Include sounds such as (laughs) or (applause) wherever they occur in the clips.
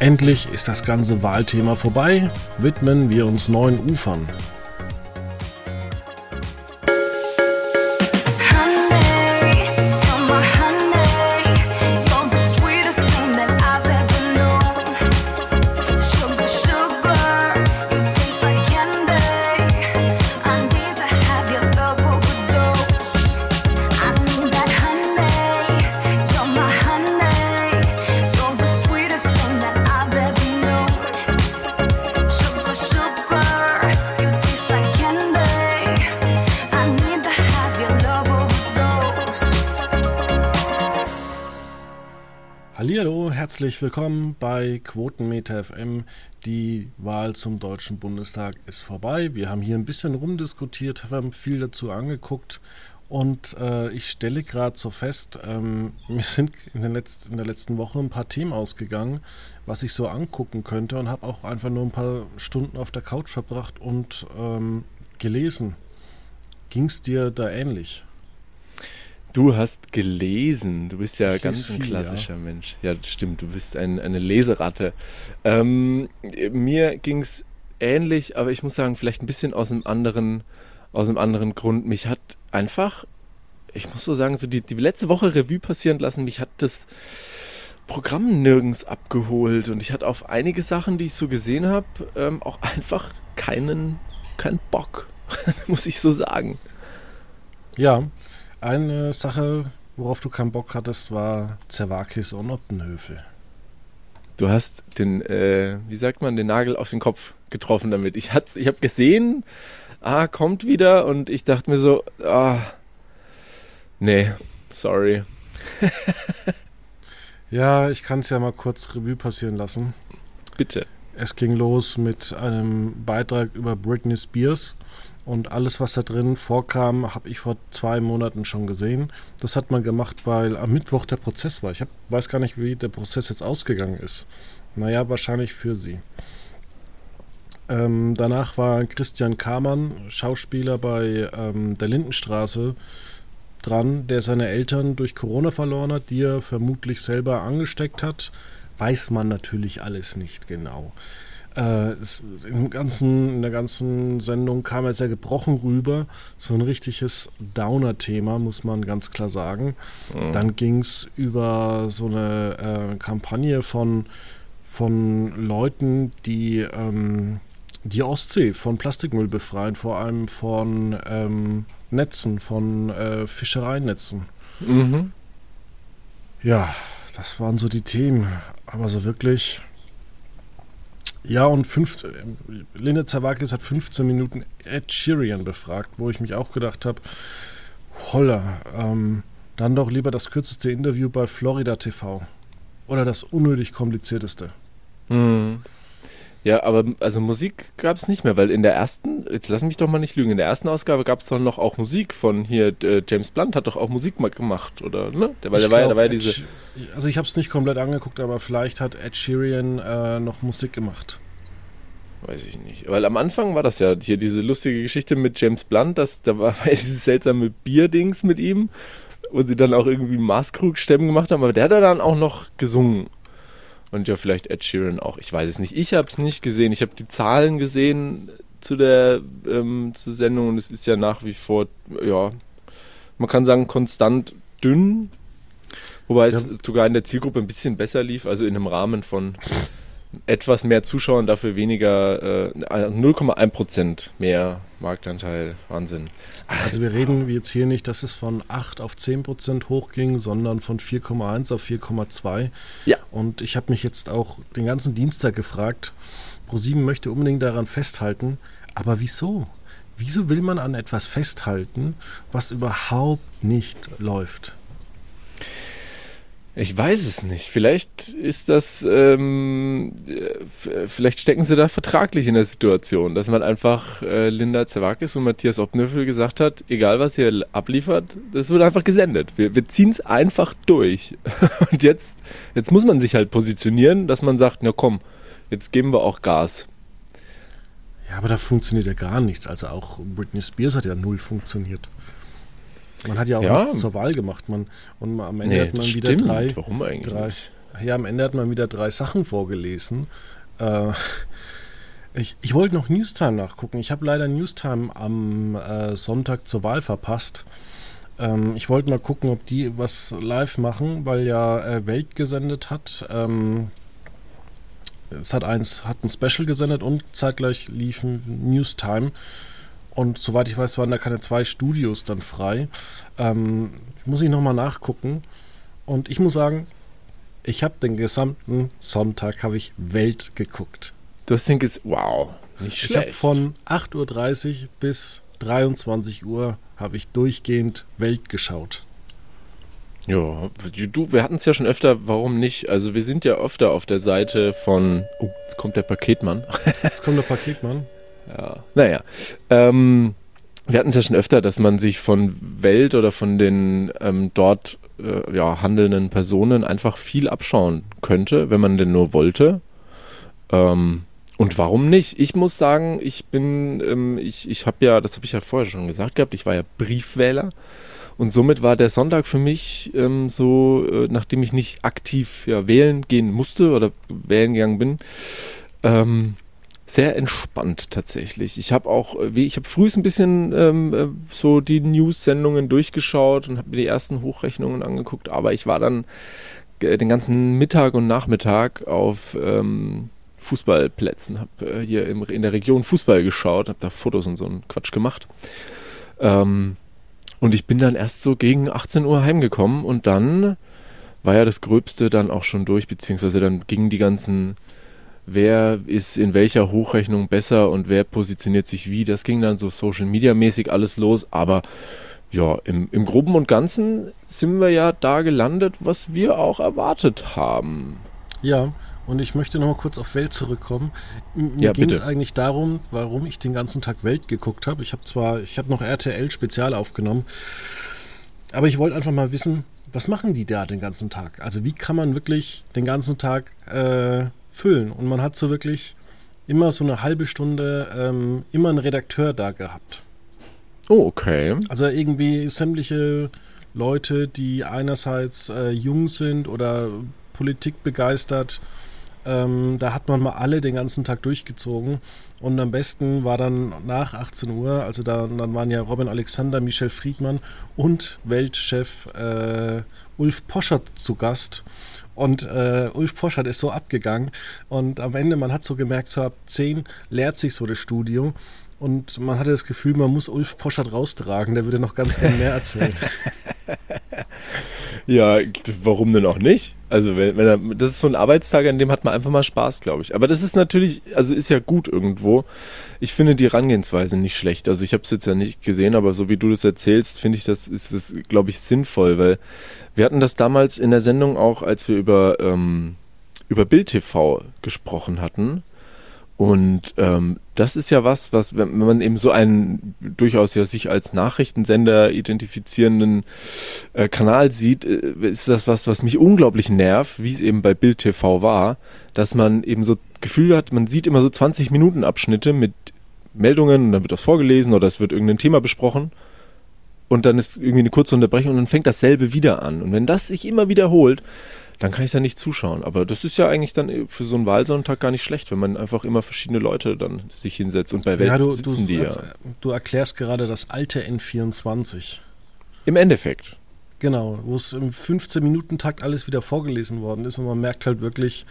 Endlich ist das ganze Wahlthema vorbei, widmen wir uns neuen Ufern. Herzlich willkommen bei Quotenmeter FM. Die Wahl zum Deutschen Bundestag ist vorbei. Wir haben hier ein bisschen rumdiskutiert, haben viel dazu angeguckt und äh, ich stelle gerade so fest, ähm, mir sind in der, in der letzten Woche ein paar Themen ausgegangen, was ich so angucken könnte und habe auch einfach nur ein paar Stunden auf der Couch verbracht und ähm, gelesen. Ging es dir da ähnlich? Du hast gelesen. Du bist ja ich ganz ein klassischer ja. Mensch. Ja, das stimmt. Du bist ein, eine Leseratte. Ähm, mir ging es ähnlich, aber ich muss sagen, vielleicht ein bisschen aus einem anderen, aus einem anderen Grund. Mich hat einfach, ich muss so sagen, so die, die letzte Woche Revue passieren lassen. Mich hat das Programm nirgends abgeholt und ich hatte auf einige Sachen, die ich so gesehen habe, ähm, auch einfach keinen, keinen Bock, (laughs) muss ich so sagen. Ja, eine Sache, worauf du keinen Bock hattest, war Zerwakis und Optenhöfe. Du hast den, äh, wie sagt man, den Nagel auf den Kopf getroffen damit. Ich, ich habe gesehen, ah, kommt wieder und ich dachte mir so, ah, nee, sorry. (laughs) ja, ich kann es ja mal kurz Revue passieren lassen. Bitte. Es ging los mit einem Beitrag über Britney Spears und alles, was da drin vorkam, habe ich vor zwei Monaten schon gesehen. Das hat man gemacht, weil am Mittwoch der Prozess war. Ich hab, weiß gar nicht, wie der Prozess jetzt ausgegangen ist. Naja, wahrscheinlich für sie. Ähm, danach war Christian Kamann, Schauspieler bei ähm, der Lindenstraße, dran, der seine Eltern durch Corona verloren hat, die er vermutlich selber angesteckt hat. Weiß man natürlich alles nicht genau. Äh, es, im ganzen, in der ganzen Sendung kam er sehr gebrochen rüber. So ein richtiges Downer-Thema, muss man ganz klar sagen. Mhm. Dann ging es über so eine äh, Kampagne von, von Leuten, die ähm, die Ostsee von Plastikmüll befreien, vor allem von ähm, Netzen, von äh, Fischereinetzen. Mhm. Ja, das waren so die Themen. Aber so wirklich ja, und fünf, Linda Zawakis hat 15 Minuten Ed Sheeran befragt, wo ich mich auch gedacht habe, holla, ähm, dann doch lieber das kürzeste Interview bei Florida TV. Oder das unnötig komplizierteste. Mhm. Ja, aber also Musik gab es nicht mehr, weil in der ersten, jetzt lass mich doch mal nicht lügen, in der ersten Ausgabe gab es doch noch auch Musik von hier, äh, James Blunt hat doch auch Musik mal gemacht, oder? Ne? Der, weil der war, ja, da war ja diese. also ich habe es nicht komplett angeguckt, aber vielleicht hat Ed Sheeran äh, noch Musik gemacht. Weiß ich nicht. Weil am Anfang war das ja hier diese lustige Geschichte mit James Blunt, dass da war (laughs) dieses seltsame Bierdings mit ihm, wo sie dann auch irgendwie Maßkrug-Stämmen gemacht haben, aber der hat dann auch noch gesungen. Und ja, vielleicht Ed Sheeran auch. Ich weiß es nicht. Ich habe es nicht gesehen. Ich habe die Zahlen gesehen zu der ähm, zur Sendung und es ist ja nach wie vor, ja, man kann sagen, konstant dünn. Wobei ja. es sogar in der Zielgruppe ein bisschen besser lief, also in einem Rahmen von etwas mehr Zuschauern, dafür weniger, äh, 0,1% mehr Marktanteil. Wahnsinn. Also wir reden jetzt hier nicht, dass es von 8 auf 10% hochging, sondern von 4,1 auf 4,2. Ja. Und ich habe mich jetzt auch den ganzen Dienstag gefragt, ProSieben möchte unbedingt daran festhalten, aber wieso? Wieso will man an etwas festhalten, was überhaupt nicht läuft? Ich weiß es nicht. Vielleicht ist das, ähm, vielleicht stecken sie da vertraglich in der Situation, dass man einfach äh, Linda Zerwakis und Matthias Obnöffel gesagt hat, egal was ihr abliefert, das wird einfach gesendet. Wir, wir ziehen es einfach durch. (laughs) und jetzt, jetzt muss man sich halt positionieren, dass man sagt, na komm, jetzt geben wir auch Gas. Ja, aber da funktioniert ja gar nichts. Also auch Britney Spears hat ja null funktioniert. Man hat ja auch ja. nichts zur Wahl gemacht. Man, und am Ende nee, hat man wieder stimmt. drei. Warum eigentlich? Drei. Ja, am Ende hat man wieder drei Sachen vorgelesen. Äh, ich, ich wollte noch Newstime nachgucken. Ich habe leider Newstime am äh, Sonntag zur Wahl verpasst. Ähm, ich wollte mal gucken, ob die was live machen, weil ja äh, Welt gesendet hat. Ähm, es hat eins, hat ein Special gesendet und zeitgleich lief Newstime. Und soweit ich weiß, waren da keine zwei Studios dann frei. Ähm, muss ich nochmal nachgucken. Und ich muss sagen, ich habe den gesamten Sonntag habe ich Welt geguckt. Du hast den ges wow, nicht schlecht. Ich habe von 8.30 Uhr bis 23 Uhr habe ich durchgehend Welt geschaut. Ja, du, wir hatten es ja schon öfter, warum nicht? Also wir sind ja öfter auf der Seite von. Oh, jetzt kommt der Paketmann. Jetzt kommt der Paketmann. Ja. Naja. Ähm, wir hatten es ja schon öfter, dass man sich von Welt oder von den ähm, dort äh, ja, handelnden Personen einfach viel abschauen könnte, wenn man denn nur wollte. Ähm, und warum nicht? Ich muss sagen, ich bin, ähm, ich, ich habe ja, das habe ich ja vorher schon gesagt gehabt, ich war ja Briefwähler. Und somit war der Sonntag für mich ähm, so, äh, nachdem ich nicht aktiv ja, wählen gehen musste oder wählen gegangen bin, ähm, sehr entspannt tatsächlich. Ich habe auch, äh, wie ich habe früh ein bisschen ähm, äh, so die News-Sendungen durchgeschaut und habe mir die ersten Hochrechnungen angeguckt, aber ich war dann äh, den ganzen Mittag und Nachmittag auf ähm, Fußballplätzen, habe äh, hier im, in der Region Fußball geschaut, habe da Fotos und so einen Quatsch gemacht. Ähm, und ich bin dann erst so gegen 18 Uhr heimgekommen und dann war ja das Gröbste dann auch schon durch, beziehungsweise dann gingen die ganzen, wer ist in welcher Hochrechnung besser und wer positioniert sich wie, das ging dann so Social Media mäßig alles los, aber ja, im, im Groben und Ganzen sind wir ja da gelandet, was wir auch erwartet haben. Ja, und ich möchte noch mal kurz auf Welt zurückkommen. Mir ja, ging es eigentlich darum, warum ich den ganzen Tag Welt geguckt habe. Ich habe zwar, ich habe noch RTL Spezial aufgenommen, aber ich wollte einfach mal wissen, was machen die da den ganzen Tag? Also wie kann man wirklich den ganzen Tag äh, füllen? Und man hat so wirklich immer so eine halbe Stunde ähm, immer einen Redakteur da gehabt. Oh, okay. Also irgendwie sämtliche Leute, die einerseits äh, jung sind oder Politik begeistert ähm, da hat man mal alle den ganzen Tag durchgezogen. Und am besten war dann nach 18 Uhr, also da, dann waren ja Robin Alexander, Michel Friedmann und Weltchef äh, Ulf Poschert zu Gast. Und äh, Ulf Poschert ist so abgegangen. Und am Ende, man hat so gemerkt, so ab 10 leert sich so das Studio. Und man hatte das Gefühl, man muss Ulf Poschert raustragen, der würde noch ganz viel mehr erzählen. (laughs) ja, warum denn auch nicht? Also, wenn, wenn er, das ist so ein Arbeitstag, an dem hat man einfach mal Spaß, glaube ich. Aber das ist natürlich, also ist ja gut irgendwo. Ich finde die Herangehensweise nicht schlecht. Also, ich habe es jetzt ja nicht gesehen, aber so wie du das erzählst, finde ich, das ist das, glaube ich, sinnvoll, weil wir hatten das damals in der Sendung auch, als wir über, ähm, über Bild TV gesprochen hatten. Und ähm, das ist ja was, was, wenn man eben so einen durchaus ja sich als Nachrichtensender identifizierenden äh, Kanal sieht, äh, ist das was, was mich unglaublich nervt, wie es eben bei Bild TV war, dass man eben so Gefühl hat, man sieht immer so 20 Minuten Abschnitte mit Meldungen und dann wird das vorgelesen oder es wird irgendein Thema besprochen und dann ist irgendwie eine kurze Unterbrechung und dann fängt dasselbe wieder an. Und wenn das sich immer wiederholt, dann kann ich da nicht zuschauen. Aber das ist ja eigentlich dann für so einen Wahlsonntag gar nicht schlecht, wenn man einfach immer verschiedene Leute dann sich hinsetzt und bei Welt ja, du, sitzen du, die ja. Du erklärst gerade das alte N24. Im Endeffekt. Genau, wo es im 15-Minuten-Takt alles wieder vorgelesen worden ist und man merkt halt wirklich,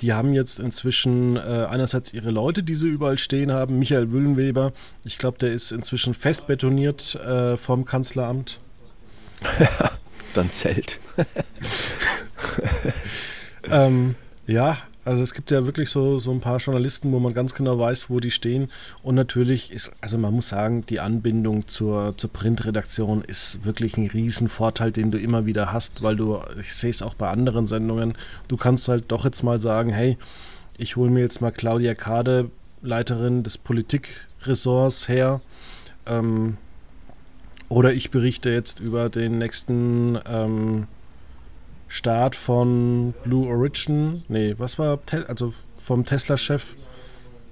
die haben jetzt inzwischen äh, einerseits ihre Leute, die sie überall stehen haben. Michael Wüllenweber, ich glaube, der ist inzwischen fest betoniert äh, vom Kanzleramt. (laughs) Dann zählt. (laughs) ähm, ja, also es gibt ja wirklich so, so ein paar Journalisten, wo man ganz genau weiß, wo die stehen. Und natürlich ist, also man muss sagen, die Anbindung zur, zur Printredaktion ist wirklich ein Riesenvorteil, den du immer wieder hast, weil du, ich sehe es auch bei anderen Sendungen, du kannst halt doch jetzt mal sagen, hey, ich hole mir jetzt mal Claudia Kade, Leiterin des Politikressorts her. Ähm, oder ich berichte jetzt über den nächsten ähm, Start von Blue Origin. Nee, was war, also vom Tesla-Chef.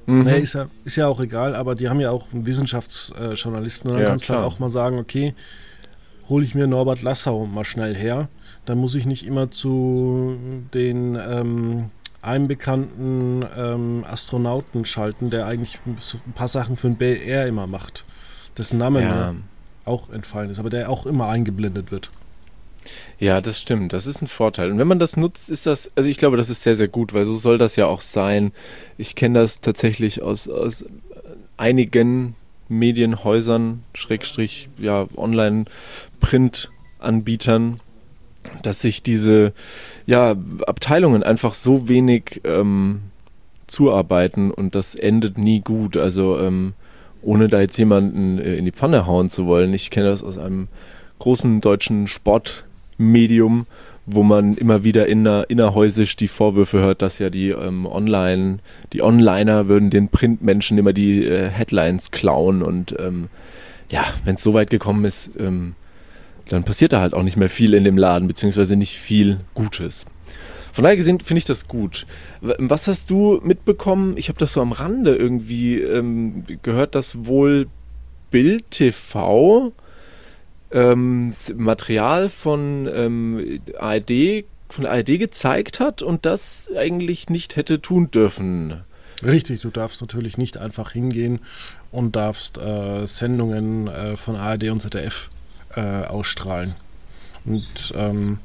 Mhm. Nee, ist ja, ist ja auch egal, aber die haben ja auch einen Wissenschaftsjournalisten. Und dann ja, kannst du halt auch mal sagen, okay, hole ich mir Norbert Lassau mal schnell her. dann muss ich nicht immer zu den ähm, einem bekannten ähm, Astronauten schalten, der eigentlich ein paar Sachen für den BR immer macht. Dessen Name ja. mir auch entfallen ist, aber der auch immer eingeblendet wird. Ja, das stimmt. Das ist ein Vorteil. Und wenn man das nutzt, ist das, also ich glaube, das ist sehr, sehr gut, weil so soll das ja auch sein. Ich kenne das tatsächlich aus, aus einigen Medienhäusern, Schrägstrich, ja, Online-Print-Anbietern, dass sich diese ja, Abteilungen einfach so wenig ähm, zuarbeiten und das endet nie gut. Also ähm, ohne da jetzt jemanden äh, in die Pfanne hauen zu wollen. Ich kenne das aus einem großen deutschen Sportmedium, wo man immer wieder inner, innerhäusisch die Vorwürfe hört, dass ja die ähm, Online, die Onliner würden den Printmenschen immer die äh, Headlines klauen und ähm, ja, wenn es so weit gekommen ist, ähm, dann passiert da halt auch nicht mehr viel in dem Laden, beziehungsweise nicht viel Gutes. Von daher gesehen finde ich das gut. Was hast du mitbekommen? Ich habe das so am Rande irgendwie ähm, gehört, dass wohl Bild TV ähm, Material von ähm, ARD von ARD gezeigt hat und das eigentlich nicht hätte tun dürfen. Richtig, du darfst natürlich nicht einfach hingehen und darfst äh, Sendungen äh, von ARD und ZDF äh, ausstrahlen. Und ähm,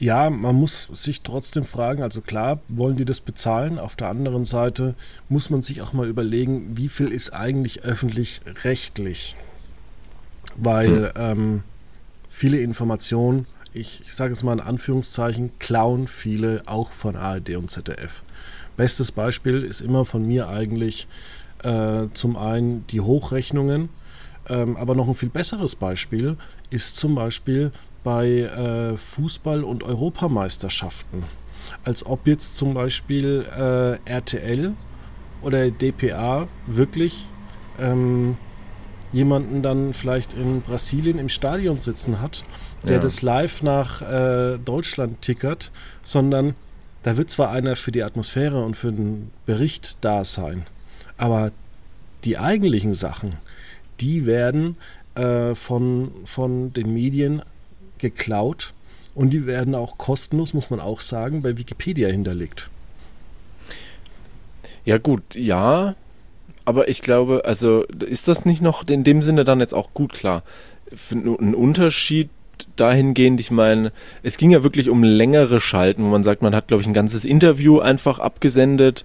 ja, man muss sich trotzdem fragen, also klar, wollen die das bezahlen? Auf der anderen Seite muss man sich auch mal überlegen, wie viel ist eigentlich öffentlich-rechtlich? Weil hm. ähm, viele Informationen, ich, ich sage es mal in Anführungszeichen, klauen viele auch von ARD und ZDF. Bestes Beispiel ist immer von mir eigentlich äh, zum einen die Hochrechnungen, ähm, aber noch ein viel besseres Beispiel ist zum Beispiel bei äh, Fußball- und Europameisterschaften. Als ob jetzt zum Beispiel äh, RTL oder DPA wirklich ähm, jemanden dann vielleicht in Brasilien im Stadion sitzen hat, der ja. das live nach äh, Deutschland tickert, sondern da wird zwar einer für die Atmosphäre und für den Bericht da sein, aber die eigentlichen Sachen, die werden äh, von, von den Medien geklaut und die werden auch kostenlos, muss man auch sagen, bei Wikipedia hinterlegt. Ja gut, ja, aber ich glaube, also ist das nicht noch in dem Sinne dann jetzt auch gut klar? Ein Unterschied dahingehend, ich meine, es ging ja wirklich um längere Schalten, wo man sagt, man hat, glaube ich, ein ganzes Interview einfach abgesendet.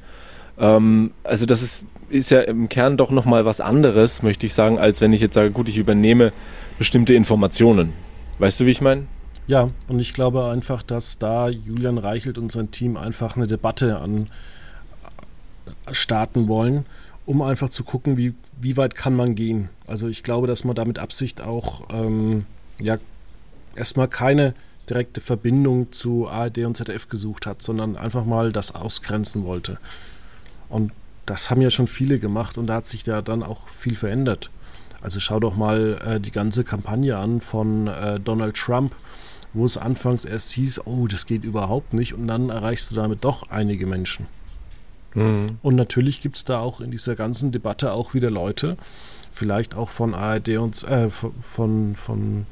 Ähm, also das ist ist ja im Kern doch nochmal was anderes, möchte ich sagen, als wenn ich jetzt sage, gut, ich übernehme bestimmte Informationen. Weißt du, wie ich meine? Ja, und ich glaube einfach, dass da Julian Reichelt und sein Team einfach eine Debatte an starten wollen, um einfach zu gucken, wie, wie weit kann man gehen. Also ich glaube, dass man da mit Absicht auch ähm, ja erstmal keine direkte Verbindung zu ARD und ZDF gesucht hat, sondern einfach mal das ausgrenzen wollte. Und das haben ja schon viele gemacht und da hat sich ja dann auch viel verändert. Also schau doch mal äh, die ganze Kampagne an von äh, Donald Trump, wo es anfangs erst hieß, oh, das geht überhaupt nicht und dann erreichst du damit doch einige Menschen. Mhm. Und natürlich gibt es da auch in dieser ganzen Debatte auch wieder Leute, vielleicht auch von ARD und äh, von, von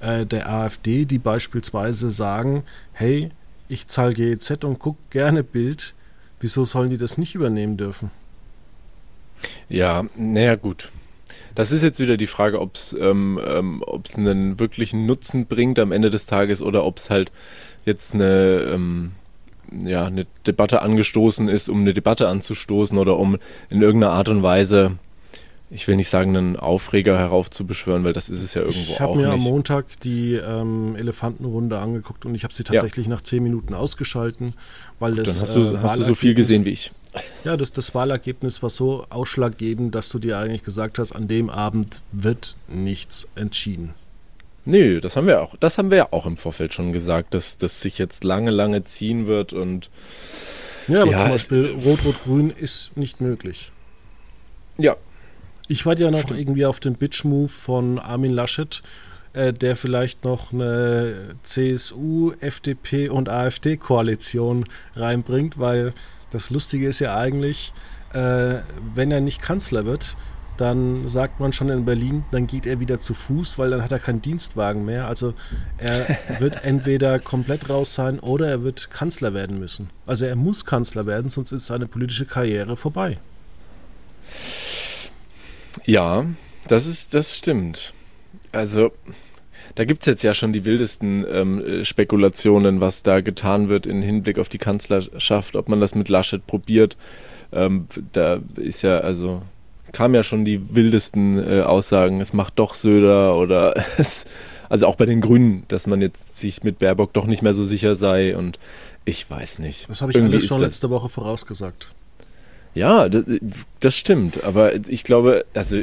äh, der AfD, die beispielsweise sagen, hey, ich zahle GEZ und gucke gerne Bild, Wieso sollen die das nicht übernehmen dürfen? Ja, naja, gut. Das ist jetzt wieder die Frage, ob es ähm, ähm, einen wirklichen Nutzen bringt am Ende des Tages oder ob es halt jetzt eine, ähm, ja, eine Debatte angestoßen ist, um eine Debatte anzustoßen oder um in irgendeiner Art und Weise ich will nicht sagen, einen Aufreger heraufzubeschwören, weil das ist es ja irgendwo ich auch nicht. Ich habe mir am Montag die ähm, Elefantenrunde angeguckt und ich habe sie tatsächlich ja. nach zehn Minuten ausgeschalten, weil das. Dann hast du, äh, hast du so viel gesehen wie ich. Ja, das, das Wahlergebnis war so ausschlaggebend, dass du dir eigentlich gesagt hast, an dem Abend wird nichts entschieden. Nö, das haben wir auch. Das haben wir ja auch im Vorfeld schon gesagt, dass das sich jetzt lange, lange ziehen wird und. Ja, aber ja, zum Beispiel Rot-Rot-Grün ist nicht möglich. Ja, ich warte ja noch Stimmt. irgendwie auf den Bitch-Move von Armin Laschet, äh, der vielleicht noch eine CSU, FDP und AfD-Koalition reinbringt, weil das Lustige ist ja eigentlich, äh, wenn er nicht Kanzler wird, dann sagt man schon in Berlin, dann geht er wieder zu Fuß, weil dann hat er keinen Dienstwagen mehr. Also er (laughs) wird entweder komplett raus sein oder er wird Kanzler werden müssen. Also er muss Kanzler werden, sonst ist seine politische Karriere vorbei. Ja, das ist, das stimmt. Also da gibt es jetzt ja schon die wildesten ähm, Spekulationen, was da getan wird im Hinblick auf die Kanzlerschaft, ob man das mit Laschet probiert. Ähm, da ist ja, also kam ja schon die wildesten äh, Aussagen, es macht doch Söder oder (laughs) es, also auch bei den Grünen, dass man jetzt sich mit Baerbock doch nicht mehr so sicher sei und ich weiß nicht. Das habe ich Irgendwie alles schon letzte Woche vorausgesagt. Ja, das, das stimmt, aber ich glaube, also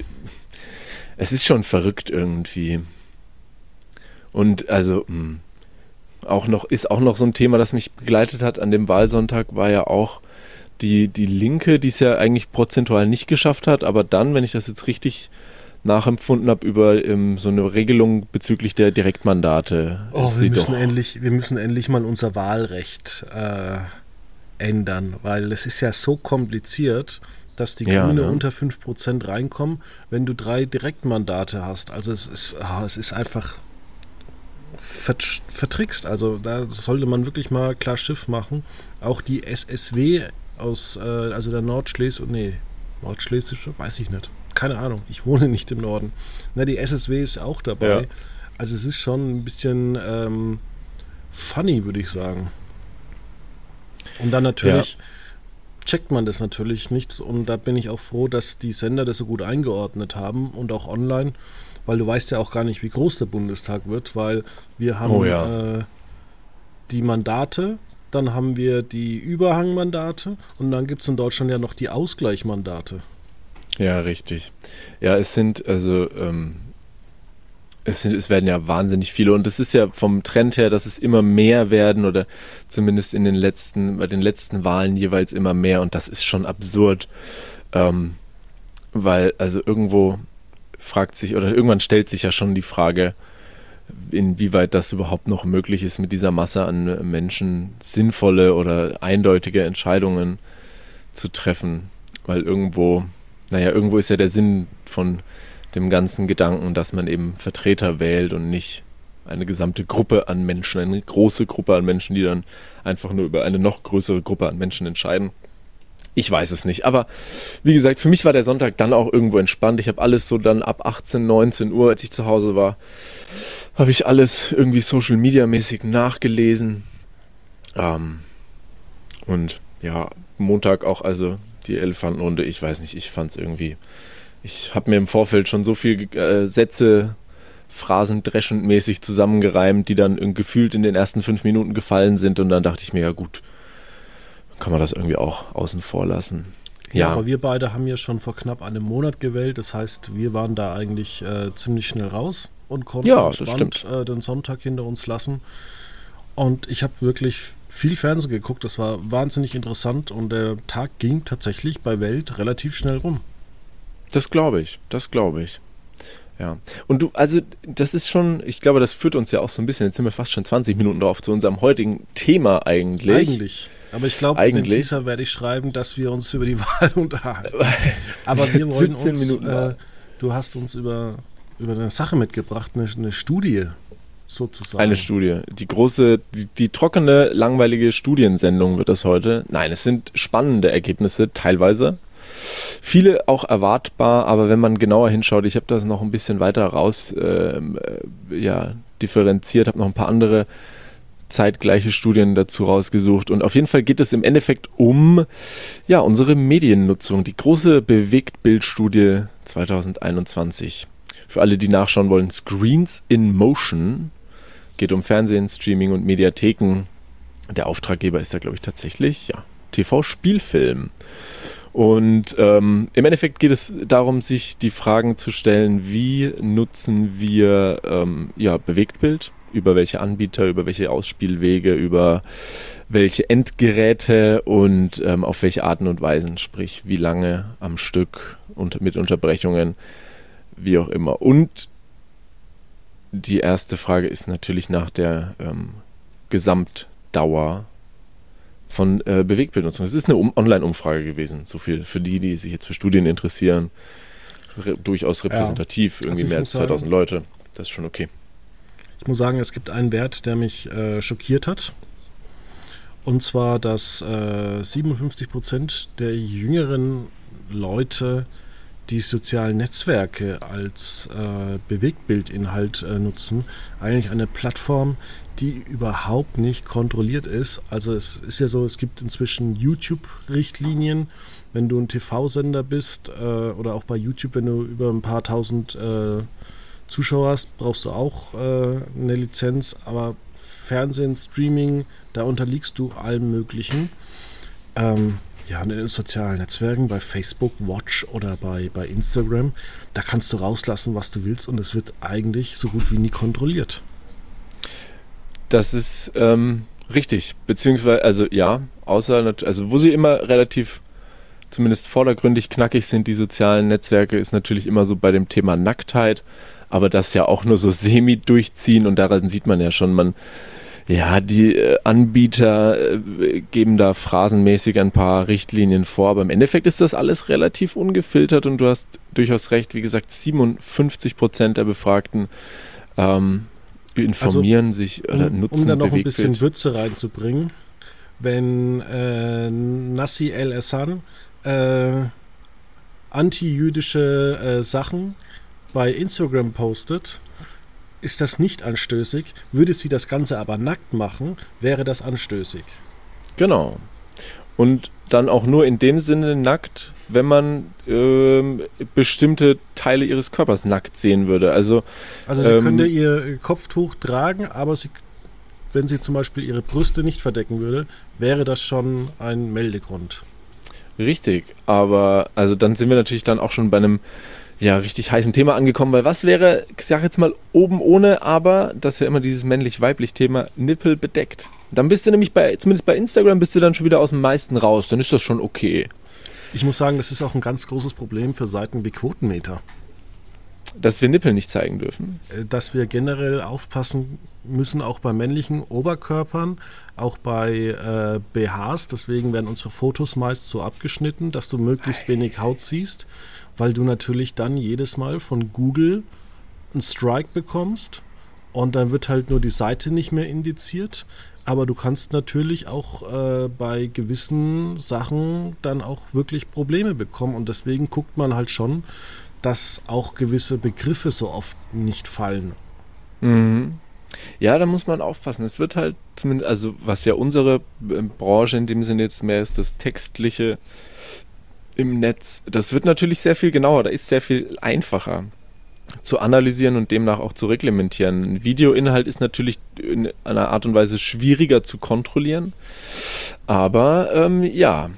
es ist schon verrückt irgendwie. Und also mh, hm, auch noch ist auch noch so ein Thema, das mich begleitet hat an dem Wahlsonntag, war ja auch die, die Linke, die es ja eigentlich prozentual nicht geschafft hat, aber dann, wenn ich das jetzt richtig nachempfunden habe, über ähm, so eine Regelung bezüglich der Direktmandate. Oh, wir müssen, endlich, wir müssen endlich mal unser Wahlrecht äh, ändern, weil es ist ja so kompliziert, dass die ja, Grüne ne? unter 5% reinkommen, wenn du drei Direktmandate hast. Also es ist, oh, es ist einfach vertrickst. Also da sollte man wirklich mal klar Schiff machen. Auch die SSW aus, äh, also der Nordschleswig, nee, Nordschlesische, weiß ich nicht. Keine Ahnung, ich wohne (laughs) nicht im Norden. Na, die SSW ist auch dabei. Ja. Also es ist schon ein bisschen ähm, funny, würde ich sagen. Und dann natürlich ja. checkt man das natürlich nicht. Und da bin ich auch froh, dass die Sender das so gut eingeordnet haben und auch online, weil du weißt ja auch gar nicht, wie groß der Bundestag wird, weil wir haben oh ja. äh, die Mandate dann haben wir die Überhangmandate und dann gibt es in Deutschland ja noch die Ausgleichmandate. Ja, richtig. Ja, es sind also ähm, es, sind, es werden ja wahnsinnig viele und es ist ja vom Trend her, dass es immer mehr werden oder zumindest in den letzten, bei den letzten Wahlen jeweils immer mehr und das ist schon absurd, ähm, weil also irgendwo fragt sich oder irgendwann stellt sich ja schon die Frage, inwieweit das überhaupt noch möglich ist, mit dieser Masse an Menschen sinnvolle oder eindeutige Entscheidungen zu treffen. Weil irgendwo, naja, irgendwo ist ja der Sinn von dem ganzen Gedanken, dass man eben Vertreter wählt und nicht eine gesamte Gruppe an Menschen, eine große Gruppe an Menschen, die dann einfach nur über eine noch größere Gruppe an Menschen entscheiden. Ich weiß es nicht. Aber wie gesagt, für mich war der Sonntag dann auch irgendwo entspannt. Ich habe alles so dann ab 18, 19 Uhr, als ich zu Hause war, habe ich alles irgendwie Social Media mäßig nachgelesen. Ähm, und ja, Montag auch, also die Elefantenrunde, ich weiß nicht, ich fand es irgendwie. Ich habe mir im Vorfeld schon so viele äh, Sätze phrasendreschend mäßig zusammengereimt, die dann gefühlt in den ersten fünf Minuten gefallen sind. Und dann dachte ich mir, ja gut, kann man das irgendwie auch außen vor lassen. Ja, ja, aber wir beide haben ja schon vor knapp einem Monat gewählt. Das heißt, wir waren da eigentlich äh, ziemlich schnell raus und konnten ja, entspannt äh, den Sonntag hinter uns lassen. Und ich habe wirklich viel Fernsehen geguckt. Das war wahnsinnig interessant und der Tag ging tatsächlich bei Welt relativ schnell rum. Das glaube ich, das glaube ich. Ja. Und du, also, das ist schon, ich glaube, das führt uns ja auch so ein bisschen, jetzt sind wir fast schon 20 Minuten drauf, zu unserem heutigen Thema eigentlich. Eigentlich. Aber ich glaube, in den Teaser werde ich schreiben, dass wir uns über die (laughs) Wahl unterhalten. Aber wir wollen uns, äh, du hast uns über, über eine Sache mitgebracht, eine, eine Studie sozusagen. Eine Studie. Die große, die, die, trockene, langweilige Studiensendung wird das heute. Nein, es sind spannende Ergebnisse, teilweise. Viele auch erwartbar, aber wenn man genauer hinschaut, ich habe das noch ein bisschen weiter raus ähm, äh, ja, differenziert, habe noch ein paar andere zeitgleiche Studien dazu rausgesucht. Und auf jeden Fall geht es im Endeffekt um ja, unsere Mediennutzung, die große Bewegtbildstudie 2021. Für alle, die nachschauen wollen, Screens in Motion. Geht um Fernsehen, Streaming und Mediatheken. Der Auftraggeber ist da, glaube ich, tatsächlich ja, TV-Spielfilm. Und ähm, im Endeffekt geht es darum, sich die Fragen zu stellen, wie nutzen wir ähm, ja, Bewegtbild, über welche Anbieter, über welche Ausspielwege, über welche Endgeräte und ähm, auf welche Arten und Weisen, sprich wie lange am Stück und mit Unterbrechungen, wie auch immer. Und die erste Frage ist natürlich nach der ähm, Gesamtdauer von äh, Bewegtbildnutzung. Es ist eine um Online-Umfrage gewesen, so viel für die, die sich jetzt für Studien interessieren. re durchaus repräsentativ, ja. irgendwie also mehr als 2000 sagen, Leute. Das ist schon okay. Ich muss sagen, es gibt einen Wert, der mich äh, schockiert hat. Und zwar, dass äh, 57 Prozent der jüngeren Leute die sozialen Netzwerke als äh, Bewegtbildinhalt äh, nutzen. Eigentlich eine Plattform, die überhaupt nicht kontrolliert ist. Also es ist ja so, es gibt inzwischen YouTube-Richtlinien, wenn du ein TV-Sender bist äh, oder auch bei YouTube, wenn du über ein paar tausend äh, Zuschauer hast, brauchst du auch äh, eine Lizenz. Aber Fernsehen, Streaming, da unterliegst du allem Möglichen. Ähm, ja, in den sozialen Netzwerken, bei Facebook, Watch oder bei, bei Instagram, da kannst du rauslassen, was du willst und es wird eigentlich so gut wie nie kontrolliert. Das ist ähm, richtig, beziehungsweise, also ja, außer, also wo sie immer relativ, zumindest vordergründig knackig sind, die sozialen Netzwerke, ist natürlich immer so bei dem Thema Nacktheit, aber das ja auch nur so (laughs) semi durchziehen und daran sieht man ja schon, man ja, die äh, Anbieter äh, geben da phrasenmäßig ein paar Richtlinien vor, aber im Endeffekt ist das alles relativ ungefiltert und du hast durchaus recht, wie gesagt, 57 Prozent der Befragten ähm, informieren also, sich oder um, nutzen Um da noch ein bisschen Würze reinzubringen, wenn äh, Nassi El Essan äh, anti-jüdische äh, Sachen bei Instagram postet, ist das nicht anstößig. Würde sie das Ganze aber nackt machen, wäre das anstößig. Genau. Und dann auch nur in dem Sinne nackt, wenn man ähm, bestimmte Teile ihres Körpers nackt sehen würde. Also, also sie ähm, könnte ihr Kopftuch tragen, aber sie, wenn sie zum Beispiel ihre Brüste nicht verdecken würde, wäre das schon ein Meldegrund. Richtig, aber also dann sind wir natürlich dann auch schon bei einem ja, richtig heißen Thema angekommen, weil was wäre, ich sag jetzt mal, oben ohne, aber, das ist ja immer dieses männlich-weiblich Thema, Nippel bedeckt. Dann bist du nämlich bei, zumindest bei Instagram, bist du dann schon wieder aus dem meisten raus, dann ist das schon okay. Ich muss sagen, das ist auch ein ganz großes Problem für Seiten wie Quotenmeter. Dass wir Nippel nicht zeigen dürfen. Äh, dass wir generell aufpassen müssen, auch bei männlichen Oberkörpern, auch bei äh, BHs. Deswegen werden unsere Fotos meist so abgeschnitten, dass du möglichst wenig Haut siehst weil du natürlich dann jedes Mal von Google einen Strike bekommst und dann wird halt nur die Seite nicht mehr indiziert. Aber du kannst natürlich auch äh, bei gewissen Sachen dann auch wirklich Probleme bekommen und deswegen guckt man halt schon, dass auch gewisse Begriffe so oft nicht fallen. Mhm. Ja, da muss man aufpassen. Es wird halt zumindest, also was ja unsere äh, Branche in dem Sinne jetzt mehr ist, das textliche im Netz. Das wird natürlich sehr viel genauer, da ist sehr viel einfacher zu analysieren und demnach auch zu reglementieren. Videoinhalt ist natürlich in einer Art und Weise schwieriger zu kontrollieren. Aber ähm, ja,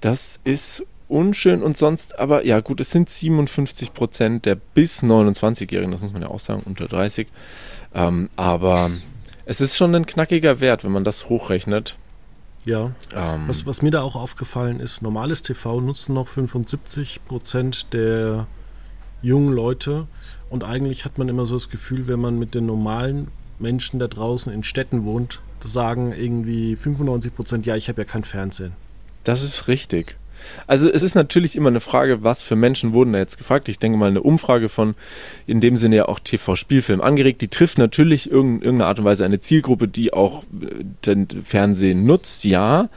das ist unschön und sonst, aber ja gut, es sind 57 Prozent der bis 29-Jährigen, das muss man ja auch sagen, unter 30. Ähm, aber es ist schon ein knackiger Wert, wenn man das hochrechnet. Ja. Ähm, was, was mir da auch aufgefallen ist, normales TV nutzen noch 75 Prozent der jungen Leute. Und eigentlich hat man immer so das Gefühl, wenn man mit den normalen Menschen da draußen in Städten wohnt, sagen irgendwie 95 Prozent, ja, ich habe ja kein Fernsehen. Das ist richtig. Also es ist natürlich immer eine Frage, was für Menschen wurden da jetzt gefragt. Ich denke mal, eine Umfrage von in dem Sinne ja auch TV-Spielfilm angeregt, die trifft natürlich in irgendeiner Art und Weise eine Zielgruppe, die auch äh, den Fernsehen nutzt, ja.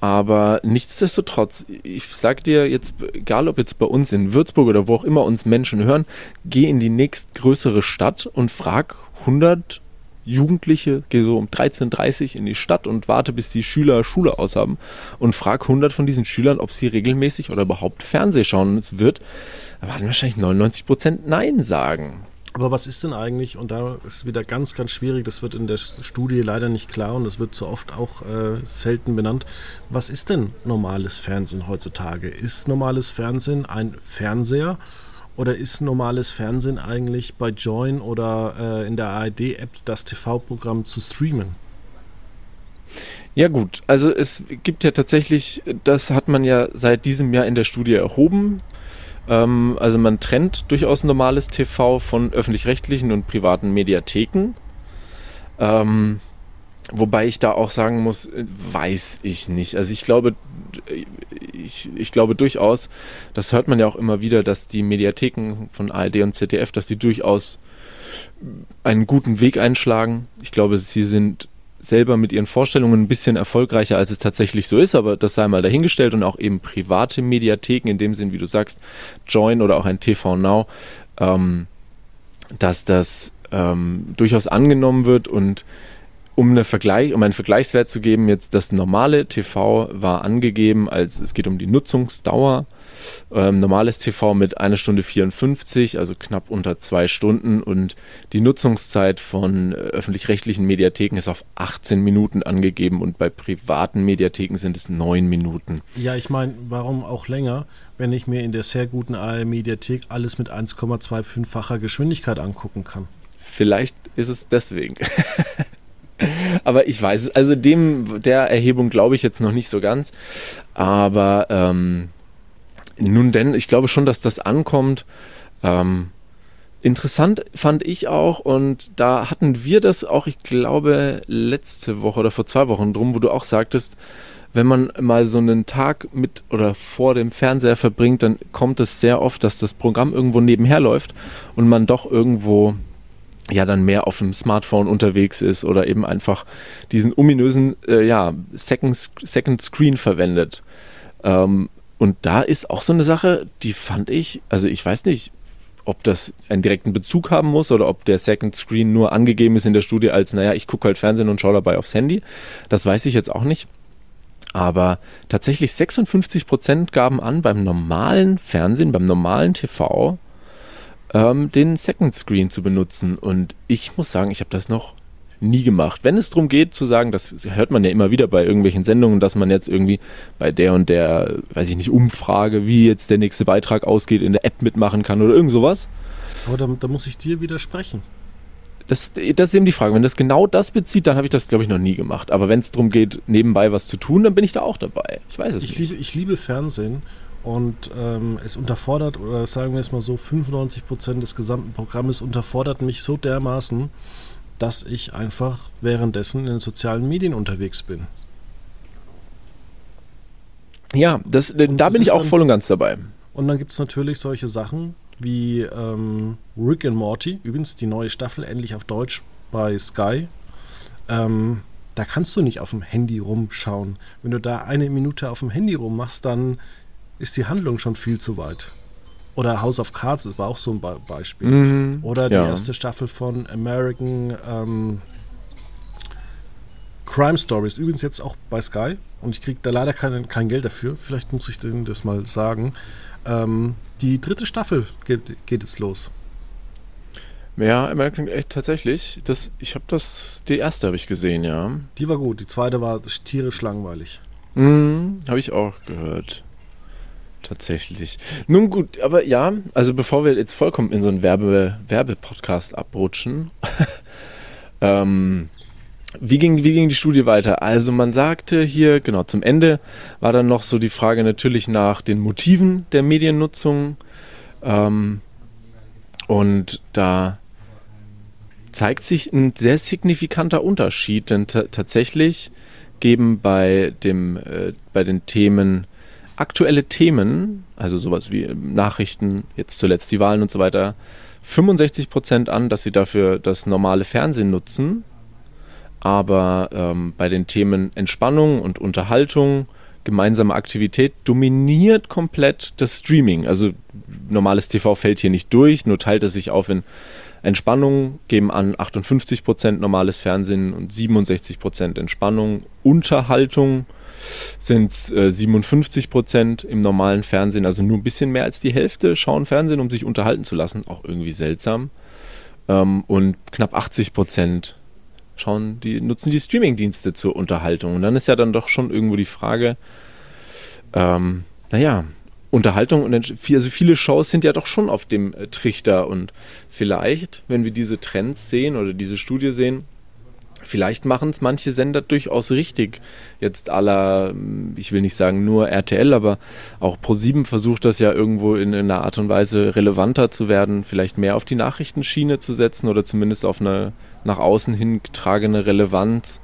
Aber nichtsdestotrotz, ich sag dir jetzt, egal ob jetzt bei uns in Würzburg oder wo auch immer uns Menschen hören, geh in die nächstgrößere Stadt und frag 100 Jugendliche, gehe so um 13.30 Uhr in die Stadt und warte, bis die Schüler Schule aushaben und frage 100 von diesen Schülern, ob sie regelmäßig oder überhaupt Fernseh schauen. Und es wird, werden wahrscheinlich 99 Prozent Nein sagen. Aber was ist denn eigentlich, und da ist wieder ganz, ganz schwierig, das wird in der Studie leider nicht klar und das wird so oft auch äh, selten benannt, was ist denn normales Fernsehen heutzutage? Ist normales Fernsehen ein Fernseher oder ist normales Fernsehen eigentlich bei Join oder äh, in der ARD-App das TV-Programm zu streamen? Ja gut, also es gibt ja tatsächlich, das hat man ja seit diesem Jahr in der Studie erhoben. Ähm, also man trennt durchaus normales TV von öffentlich-rechtlichen und privaten Mediatheken. Ähm, wobei ich da auch sagen muss, weiß ich nicht. Also ich glaube, ich, ich glaube durchaus, das hört man ja auch immer wieder, dass die Mediatheken von ARD und ZDF, dass die durchaus einen guten Weg einschlagen. Ich glaube, sie sind selber mit ihren Vorstellungen ein bisschen erfolgreicher, als es tatsächlich so ist, aber das sei mal dahingestellt und auch eben private Mediatheken, in dem Sinn, wie du sagst, Join oder auch ein TV Now, ähm, dass das ähm, durchaus angenommen wird und um, eine Vergleich, um einen Vergleichswert zu geben, jetzt das normale TV war angegeben, als es geht um die Nutzungsdauer ähm, normales TV mit einer Stunde 54, also knapp unter zwei Stunden. Und die Nutzungszeit von äh, öffentlich-rechtlichen Mediatheken ist auf 18 Minuten angegeben und bei privaten Mediatheken sind es neun Minuten. Ja, ich meine, warum auch länger, wenn ich mir in der sehr guten AR-Mediathek alles mit 1,25-facher Geschwindigkeit angucken kann? Vielleicht ist es deswegen. (laughs) (laughs) aber ich weiß es, also dem der Erhebung glaube ich jetzt noch nicht so ganz. Aber ähm, nun denn, ich glaube schon, dass das ankommt. Ähm, interessant fand ich auch, und da hatten wir das auch, ich glaube, letzte Woche oder vor zwei Wochen drum, wo du auch sagtest, wenn man mal so einen Tag mit oder vor dem Fernseher verbringt, dann kommt es sehr oft, dass das Programm irgendwo nebenher läuft und man doch irgendwo ja dann mehr auf dem Smartphone unterwegs ist oder eben einfach diesen ominösen äh, ja, Second, Second Screen verwendet. Ähm, und da ist auch so eine Sache, die fand ich, also ich weiß nicht, ob das einen direkten Bezug haben muss oder ob der Second Screen nur angegeben ist in der Studie als, naja, ich gucke halt Fernsehen und schaue dabei aufs Handy. Das weiß ich jetzt auch nicht. Aber tatsächlich 56 Prozent gaben an, beim normalen Fernsehen, beim normalen TV, ähm, den Second Screen zu benutzen. Und ich muss sagen, ich habe das noch nie gemacht. Wenn es darum geht zu sagen, das hört man ja immer wieder bei irgendwelchen Sendungen, dass man jetzt irgendwie bei der und der, weiß ich nicht, Umfrage, wie jetzt der nächste Beitrag ausgeht, in der App mitmachen kann oder irgend sowas. Aber da, da muss ich dir widersprechen. Das, das ist eben die Frage. Wenn das genau das bezieht, dann habe ich das, glaube ich, noch nie gemacht. Aber wenn es darum geht, nebenbei was zu tun, dann bin ich da auch dabei. Ich weiß es ich nicht. Liebe, ich liebe Fernsehen und ähm, es unterfordert, oder sagen wir es mal so, 95 Prozent des gesamten Programmes unterfordert mich so dermaßen, dass ich einfach währenddessen in den sozialen Medien unterwegs bin. Ja, das, da das bin ich auch dann, voll und ganz dabei. Und dann gibt es natürlich solche Sachen wie ähm, Rick and Morty, übrigens die neue Staffel endlich auf Deutsch bei Sky. Ähm, da kannst du nicht auf dem Handy rumschauen. Wenn du da eine Minute auf dem Handy rummachst, dann ist die Handlung schon viel zu weit. Oder House of Cards war auch so ein Be Beispiel. Mhm, Oder die ja. erste Staffel von American ähm, Crime Stories. Übrigens jetzt auch bei Sky. Und ich kriege da leider kein, kein Geld dafür. Vielleicht muss ich denen das mal sagen. Ähm, die dritte Staffel geht, geht jetzt los. Ja, American echt tatsächlich. Das, ich habe das, die erste habe ich gesehen, ja. Die war gut. Die zweite war tierisch langweilig. Mhm, habe ich auch gehört. Tatsächlich. Nun gut, aber ja, also bevor wir jetzt vollkommen in so einen Werbe, Werbepodcast abrutschen, (laughs) ähm, wie ging, wie ging die Studie weiter? Also man sagte hier, genau, zum Ende war dann noch so die Frage natürlich nach den Motiven der Mediennutzung. Ähm, und da zeigt sich ein sehr signifikanter Unterschied, denn tatsächlich geben bei, dem, äh, bei den Themen aktuelle Themen, also sowas wie Nachrichten, jetzt zuletzt die Wahlen und so weiter, 65 Prozent an, dass sie dafür das normale Fernsehen nutzen. Aber ähm, bei den Themen Entspannung und Unterhaltung, gemeinsame Aktivität dominiert komplett das Streaming. Also normales TV fällt hier nicht durch, nur teilt es sich auf in Entspannung, geben an 58 Prozent normales Fernsehen und 67 Prozent Entspannung. Unterhaltung sind es äh, 57 Prozent im normalen Fernsehen, also nur ein bisschen mehr als die Hälfte schauen Fernsehen, um sich unterhalten zu lassen. Auch irgendwie seltsam. Ähm, und knapp 80 Prozent schauen die, nutzen die Streamingdienste zur Unterhaltung. Und dann ist ja dann doch schon irgendwo die Frage, ähm, naja, Unterhaltung und also viele Shows sind ja doch schon auf dem äh, Trichter und vielleicht, wenn wir diese Trends sehen oder diese Studie sehen, Vielleicht machen es manche Sender durchaus richtig. Jetzt aller, ich will nicht sagen nur RTL, aber auch Pro7 versucht das ja irgendwo in, in einer Art und Weise relevanter zu werden, vielleicht mehr auf die Nachrichtenschiene zu setzen oder zumindest auf eine nach außen hin getragene Relevanz.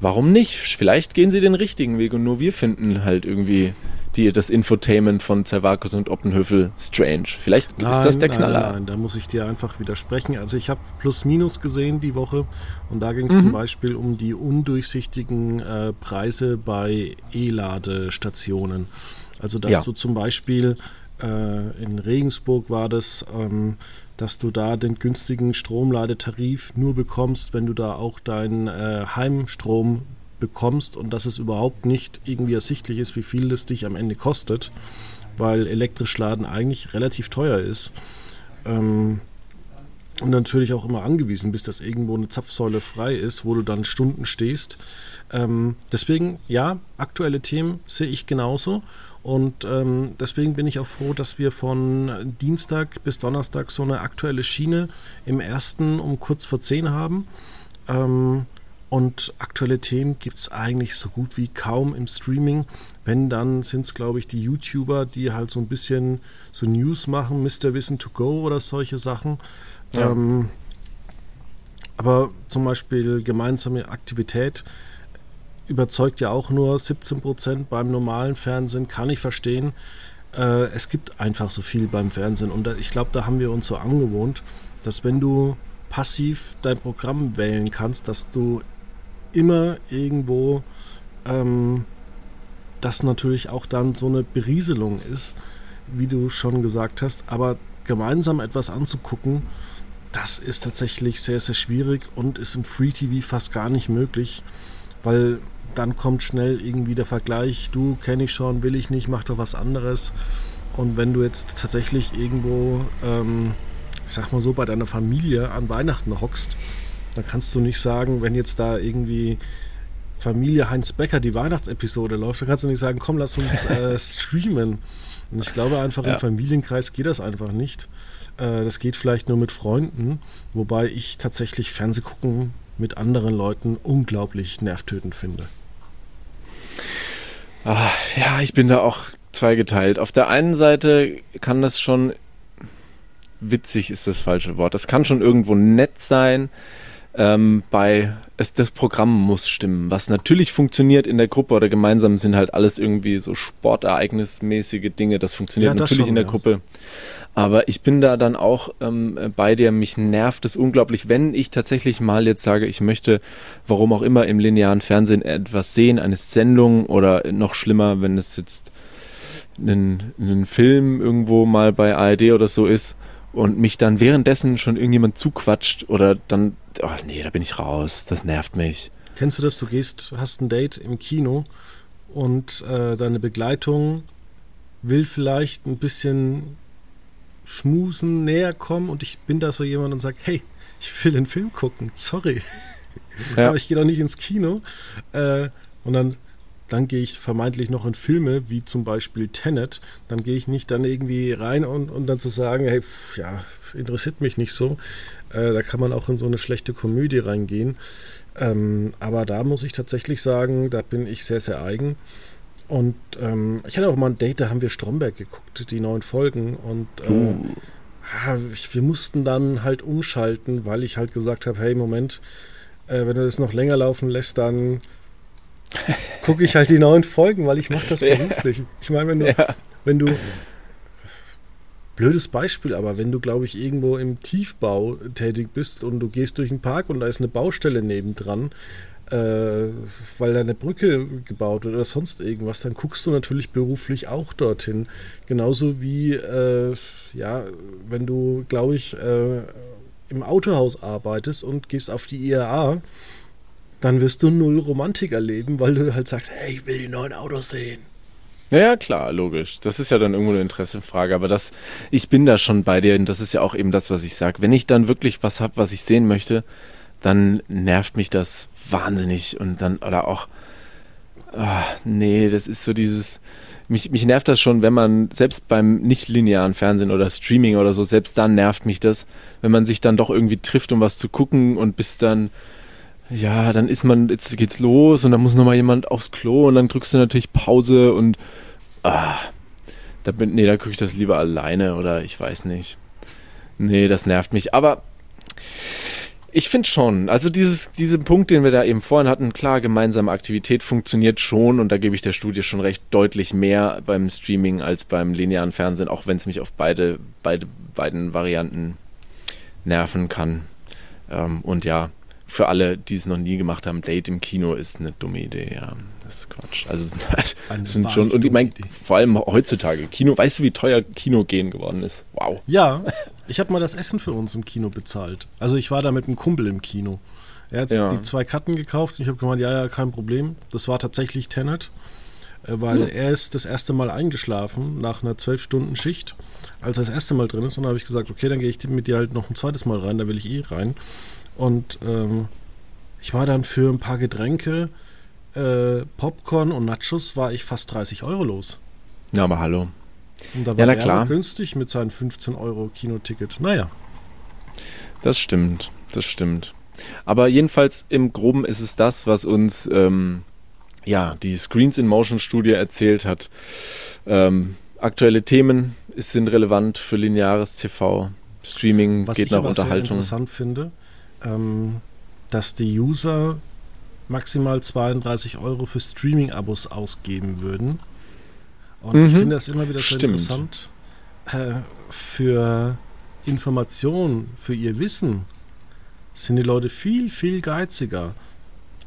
Warum nicht? Vielleicht gehen sie den richtigen Weg und nur wir finden halt irgendwie die, das Infotainment von Zervakus und Oppenhöfel strange. Vielleicht nein, ist das der Knaller. Nein, nein, da muss ich dir einfach widersprechen. Also ich habe Plus Minus gesehen die Woche und da ging es mhm. zum Beispiel um die undurchsichtigen äh, Preise bei E-Ladestationen. Also dass ja. du zum Beispiel äh, in Regensburg war das, ähm, dass du da den günstigen Stromladetarif nur bekommst, wenn du da auch deinen äh, Heimstrom bekommst und dass es überhaupt nicht irgendwie ersichtlich ist, wie viel das dich am Ende kostet, weil elektrisch laden eigentlich relativ teuer ist. Ähm, und natürlich auch immer angewiesen bist, dass irgendwo eine Zapfsäule frei ist, wo du dann Stunden stehst. Ähm, deswegen, ja, aktuelle Themen sehe ich genauso. Und ähm, deswegen bin ich auch froh, dass wir von Dienstag bis Donnerstag so eine aktuelle Schiene im ersten um kurz vor zehn haben. Ähm, und aktuelle Themen gibt es eigentlich so gut wie kaum im Streaming. Wenn, dann sind es, glaube ich, die YouTuber, die halt so ein bisschen so News machen, Mr. Wissen to Go oder solche Sachen. Ja. Ähm, aber zum Beispiel gemeinsame Aktivität überzeugt ja auch nur 17 Prozent beim normalen Fernsehen, kann ich verstehen. Äh, es gibt einfach so viel beim Fernsehen und ich glaube, da haben wir uns so angewohnt, dass wenn du passiv dein Programm wählen kannst, dass du immer irgendwo ähm, das natürlich auch dann so eine Berieselung ist, wie du schon gesagt hast. Aber gemeinsam etwas anzugucken, das ist tatsächlich sehr, sehr schwierig und ist im Free TV fast gar nicht möglich, weil dann kommt schnell irgendwie der Vergleich, du kenne ich schon, will ich nicht, mach doch was anderes. Und wenn du jetzt tatsächlich irgendwo, ähm, ich sag mal so, bei deiner Familie an Weihnachten hockst dann kannst du nicht sagen, wenn jetzt da irgendwie Familie Heinz Becker die Weihnachtsepisode läuft, dann kannst du nicht sagen, komm, lass uns äh, (laughs) streamen. Und ich glaube einfach, ja. im Familienkreis geht das einfach nicht. Äh, das geht vielleicht nur mit Freunden, wobei ich tatsächlich Fernsehgucken mit anderen Leuten unglaublich nervtötend finde. Ach, ja, ich bin da auch zweigeteilt. Auf der einen Seite kann das schon witzig ist das falsche Wort. Das kann schon irgendwo nett sein, ähm, bei es, das Programm muss stimmen. Was natürlich funktioniert in der Gruppe oder gemeinsam sind halt alles irgendwie so sportereignismäßige Dinge. Das funktioniert ja, das natürlich schon, in der ja. Gruppe. Aber ich bin da dann auch ähm, bei dir, mich nervt es unglaublich, wenn ich tatsächlich mal jetzt sage, ich möchte, warum auch immer, im linearen Fernsehen etwas sehen, eine Sendung oder noch schlimmer, wenn es jetzt ein Film irgendwo mal bei ARD oder so ist und mich dann währenddessen schon irgendjemand zuquatscht oder dann ach nee, da bin ich raus, das nervt mich. Kennst du das? Du gehst, hast ein Date im Kino und äh, deine Begleitung will vielleicht ein bisschen schmusen, näher kommen und ich bin da so jemand und sage, hey, ich will den Film gucken, sorry. Ja. (laughs) Aber ich gehe doch nicht ins Kino. Äh, und dann, dann gehe ich vermeintlich noch in Filme, wie zum Beispiel Tenet. Dann gehe ich nicht dann irgendwie rein und, und dann zu sagen, hey, pff, ja, interessiert mich nicht so. Äh, da kann man auch in so eine schlechte Komödie reingehen. Ähm, aber da muss ich tatsächlich sagen, da bin ich sehr, sehr eigen. Und ähm, ich hatte auch mal ein Date, da haben wir Stromberg geguckt, die neuen Folgen. Und äh, uh. ja, wir mussten dann halt umschalten, weil ich halt gesagt habe, hey, Moment, äh, wenn du das noch länger laufen lässt, dann gucke ich halt die neuen Folgen, weil ich mache das beruflich. Ich meine, wenn du, ja. wenn du blödes Beispiel, aber wenn du, glaube ich, irgendwo im Tiefbau tätig bist und du gehst durch einen Park und da ist eine Baustelle nebendran, äh, weil da eine Brücke gebaut wird oder sonst irgendwas, dann guckst du natürlich beruflich auch dorthin. Genauso wie, äh, ja, wenn du, glaube ich, äh, im Autohaus arbeitest und gehst auf die IAA, dann wirst du null Romantik erleben, weil du halt sagst, hey, ich will die neuen Autos sehen. Ja, klar, logisch. Das ist ja dann irgendwo eine Interessenfrage. Aber das, ich bin da schon bei dir und das ist ja auch eben das, was ich sage. Wenn ich dann wirklich was habe, was ich sehen möchte, dann nervt mich das wahnsinnig und dann, oder auch, ach, nee, das ist so dieses, mich, mich nervt das schon, wenn man, selbst beim nicht-linearen Fernsehen oder Streaming oder so, selbst dann nervt mich das, wenn man sich dann doch irgendwie trifft, um was zu gucken und bis dann ja, dann ist man, jetzt geht's los und dann muss nochmal jemand aufs Klo und dann drückst du natürlich Pause und ah, da bin, nee, da gucke ich das lieber alleine oder ich weiß nicht. Nee, das nervt mich. Aber Ich finde schon. Also dieses, diesen Punkt, den wir da eben vorhin hatten, klar, gemeinsame Aktivität funktioniert schon und da gebe ich der Studie schon recht deutlich mehr beim Streaming als beim linearen Fernsehen, auch wenn es mich auf beide, beide, beiden Varianten nerven kann. Ähm, und ja, für alle, die es noch nie gemacht haben, Date im Kino ist eine dumme Idee, ja. Das ist Quatsch. Also es sind, halt, (laughs) es sind schon, und ich meine, vor allem heutzutage, Kino, weißt du, wie teuer Kino gehen geworden ist? Wow. Ja, (laughs) ich habe mal das Essen für uns im Kino bezahlt. Also ich war da mit einem Kumpel im Kino. Er hat ja. die zwei Karten gekauft und ich habe gemeint, ja, ja, kein Problem. Das war tatsächlich Tenet, äh, weil ja. er ist das erste Mal eingeschlafen nach einer zwölf Stunden Schicht, als er das erste Mal drin ist. Und dann habe ich gesagt, okay, dann gehe ich mit dir halt noch ein zweites Mal rein, da will ich eh rein. Und ähm, ich war dann für ein paar Getränke äh, Popcorn und Nachos war ich fast 30 Euro los. Ja, aber hallo. Und da war ja, na klar. günstig mit seinen 15 Euro Kinoticket. Naja. Das stimmt, das stimmt. Aber jedenfalls im Groben ist es das, was uns ähm, ja die Screens in Motion Studie erzählt hat. Ähm, aktuelle Themen sind relevant für lineares TV. Streaming was geht nach Unterhaltung. Was ich interessant finde, ähm, dass die User maximal 32 Euro für Streaming-Abos ausgeben würden. Und mhm. ich finde das immer wieder so interessant. Äh, für Informationen, für ihr Wissen sind die Leute viel, viel geiziger.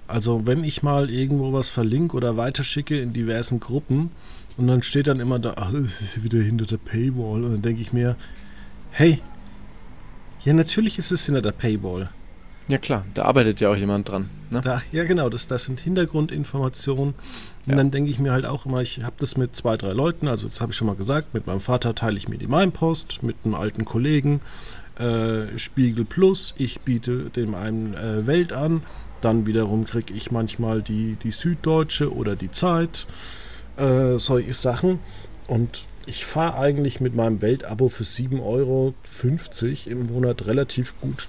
Also wenn ich mal irgendwo was verlinke oder weiterschicke in diversen Gruppen und dann steht dann immer da, ach, das ist wieder hinter der Paywall. Und dann denke ich mir, hey, ja natürlich ist es hinter der Paywall. Ja klar, da arbeitet ja auch jemand dran. Ne? Da, ja genau, das, das sind Hintergrundinformationen. Und ja. dann denke ich mir halt auch immer, ich habe das mit zwei, drei Leuten, also das habe ich schon mal gesagt, mit meinem Vater teile ich mir die Mainpost, mit einem alten Kollegen, äh, Spiegel Plus, ich biete dem einen äh, Welt an, dann wiederum kriege ich manchmal die, die Süddeutsche oder die Zeit, äh, solche Sachen. Und ich fahre eigentlich mit meinem Weltabo für 7,50 Euro im Monat relativ gut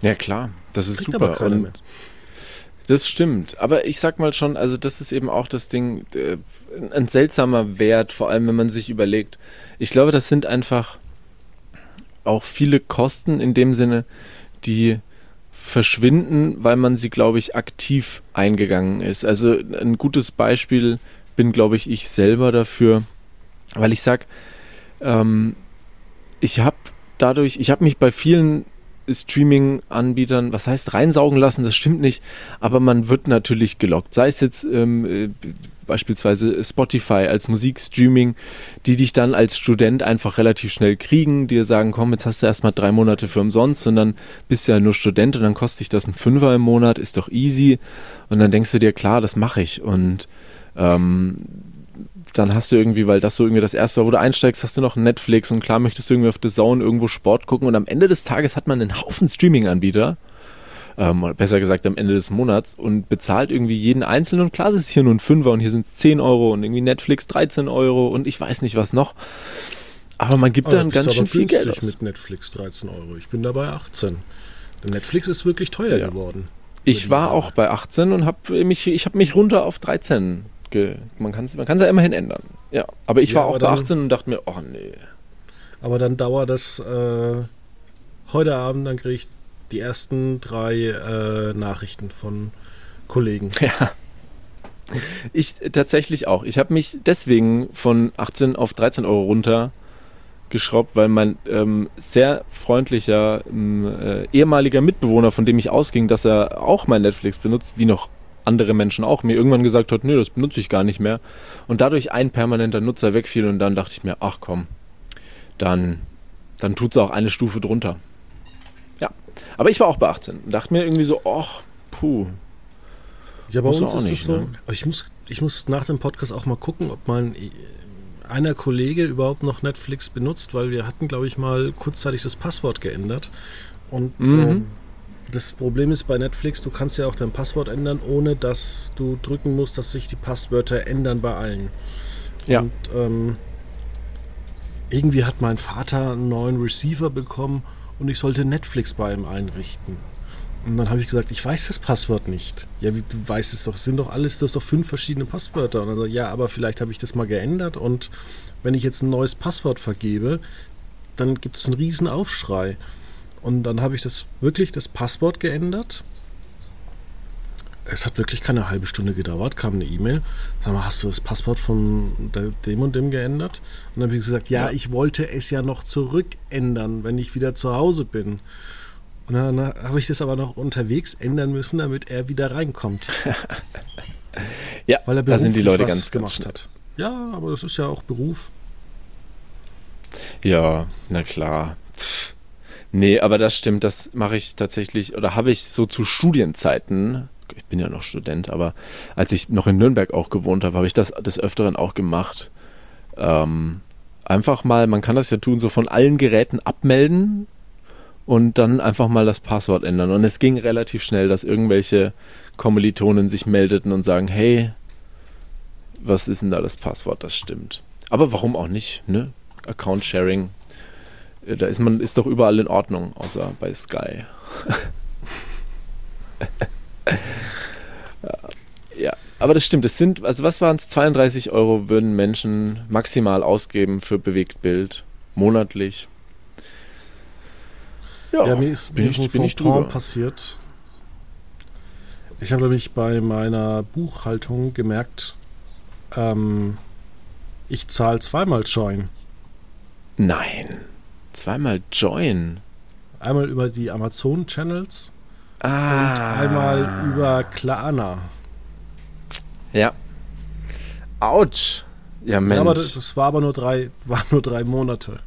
ja, klar, das ist Kriegt super. Und. Das stimmt. Aber ich sag mal schon, also das ist eben auch das Ding, äh, ein seltsamer Wert, vor allem wenn man sich überlegt. Ich glaube, das sind einfach auch viele Kosten in dem Sinne, die verschwinden, weil man sie, glaube ich, aktiv eingegangen ist. Also ein gutes Beispiel bin, glaube ich, ich selber dafür, weil ich sag, ähm, ich habe dadurch, ich habe mich bei vielen Streaming-Anbietern, was heißt reinsaugen lassen, das stimmt nicht, aber man wird natürlich gelockt. Sei es jetzt ähm, äh, beispielsweise Spotify als Musikstreaming, die dich dann als Student einfach relativ schnell kriegen, dir sagen, komm, jetzt hast du erstmal drei Monate für umsonst und dann bist du ja nur Student und dann kostet dich das ein Fünfer im Monat, ist doch easy. Und dann denkst du dir, klar, das mache ich. Und ähm, dann hast du irgendwie, weil das so irgendwie das erste war, wo du einsteigst, hast du noch Netflix und klar möchtest du irgendwie auf The Zone irgendwo Sport gucken und am Ende des Tages hat man einen Haufen Streaming-Anbieter, ähm, besser gesagt am Ende des Monats und bezahlt irgendwie jeden einzelnen und klar ist es hier nur ein Fünfer und hier sind 10 Euro und irgendwie Netflix 13 Euro und ich weiß nicht was noch. Aber man gibt dann ganz schön viel Geld aus. mit Netflix 13 Euro. Ich bin dabei 18. Denn Netflix ist wirklich teuer ja. geworden. Ich war auch bei 18 und habe mich, ich habe mich runter auf 13 man kann es man ja immerhin ändern. Ja, aber ich ja, war auch bei 18 und dachte mir, oh nee. Aber dann dauert das äh, heute Abend, dann kriege ich die ersten drei äh, Nachrichten von Kollegen. Ja. Ich tatsächlich auch. Ich habe mich deswegen von 18 auf 13 Euro runter geschraubt, weil mein ähm, sehr freundlicher ähm, äh, ehemaliger Mitbewohner, von dem ich ausging, dass er auch mein Netflix benutzt, wie noch andere Menschen auch, mir irgendwann gesagt hat, nee, das benutze ich gar nicht mehr. Und dadurch ein permanenter Nutzer wegfiel und dann dachte ich mir, ach komm, dann, dann tut es auch eine Stufe drunter. Ja, aber ich war auch bei 18 und dachte mir irgendwie so, ach, puh. Ja, bei uns ist nicht, so, ne? ich, muss, ich muss nach dem Podcast auch mal gucken, ob mein einer Kollege überhaupt noch Netflix benutzt, weil wir hatten, glaube ich, mal kurzzeitig das Passwort geändert. Und mhm. ähm, das Problem ist bei Netflix, du kannst ja auch dein Passwort ändern, ohne dass du drücken musst, dass sich die Passwörter ändern bei allen. Ja. Und ähm, irgendwie hat mein Vater einen neuen Receiver bekommen und ich sollte Netflix bei ihm einrichten. Und dann habe ich gesagt, ich weiß das Passwort nicht. Ja, wie, du weißt es doch, sind doch alles, das doch fünf verschiedene Passwörter. Und dann so, ja, aber vielleicht habe ich das mal geändert und wenn ich jetzt ein neues Passwort vergebe, dann gibt es einen riesen Aufschrei. Und dann habe ich das wirklich das Passwort geändert. Es hat wirklich keine halbe Stunde gedauert, kam eine E-Mail. Sag mal, hast du das Passwort von dem und dem geändert? Und dann habe ich gesagt, ja, ja, ich wollte es ja noch zurückändern, wenn ich wieder zu Hause bin. Und dann habe ich das aber noch unterwegs ändern müssen, damit er wieder reinkommt. (laughs) ja, Weil er da sind die Leute ganz gemacht ganz hat. Ja, aber das ist ja auch Beruf. Ja, na klar. Pff. Nee, aber das stimmt, das mache ich tatsächlich, oder habe ich so zu Studienzeiten, ich bin ja noch Student, aber als ich noch in Nürnberg auch gewohnt habe, habe ich das des Öfteren auch gemacht. Ähm, einfach mal, man kann das ja tun, so von allen Geräten abmelden und dann einfach mal das Passwort ändern. Und es ging relativ schnell, dass irgendwelche Kommilitonen sich meldeten und sagen, hey, was ist denn da das Passwort? Das stimmt. Aber warum auch nicht, ne? Account Sharing da ist man ist doch überall in Ordnung, außer bei Sky. (laughs) ja, aber das stimmt. Es sind, also was waren es? 32 Euro würden Menschen maximal ausgeben für Bewegtbild monatlich. Ja, ja mir ist, bin mir ich, bin ich drüber. passiert. Ich habe nämlich bei meiner Buchhaltung gemerkt, ähm, ich zahle zweimal Join. Nein. Zweimal Join. Einmal über die Amazon-Channels ah. und einmal über Klarna. Ja. Autsch. Ja, Mensch. Ja, aber das, das, war aber nur drei, (laughs) war nur drei Monate.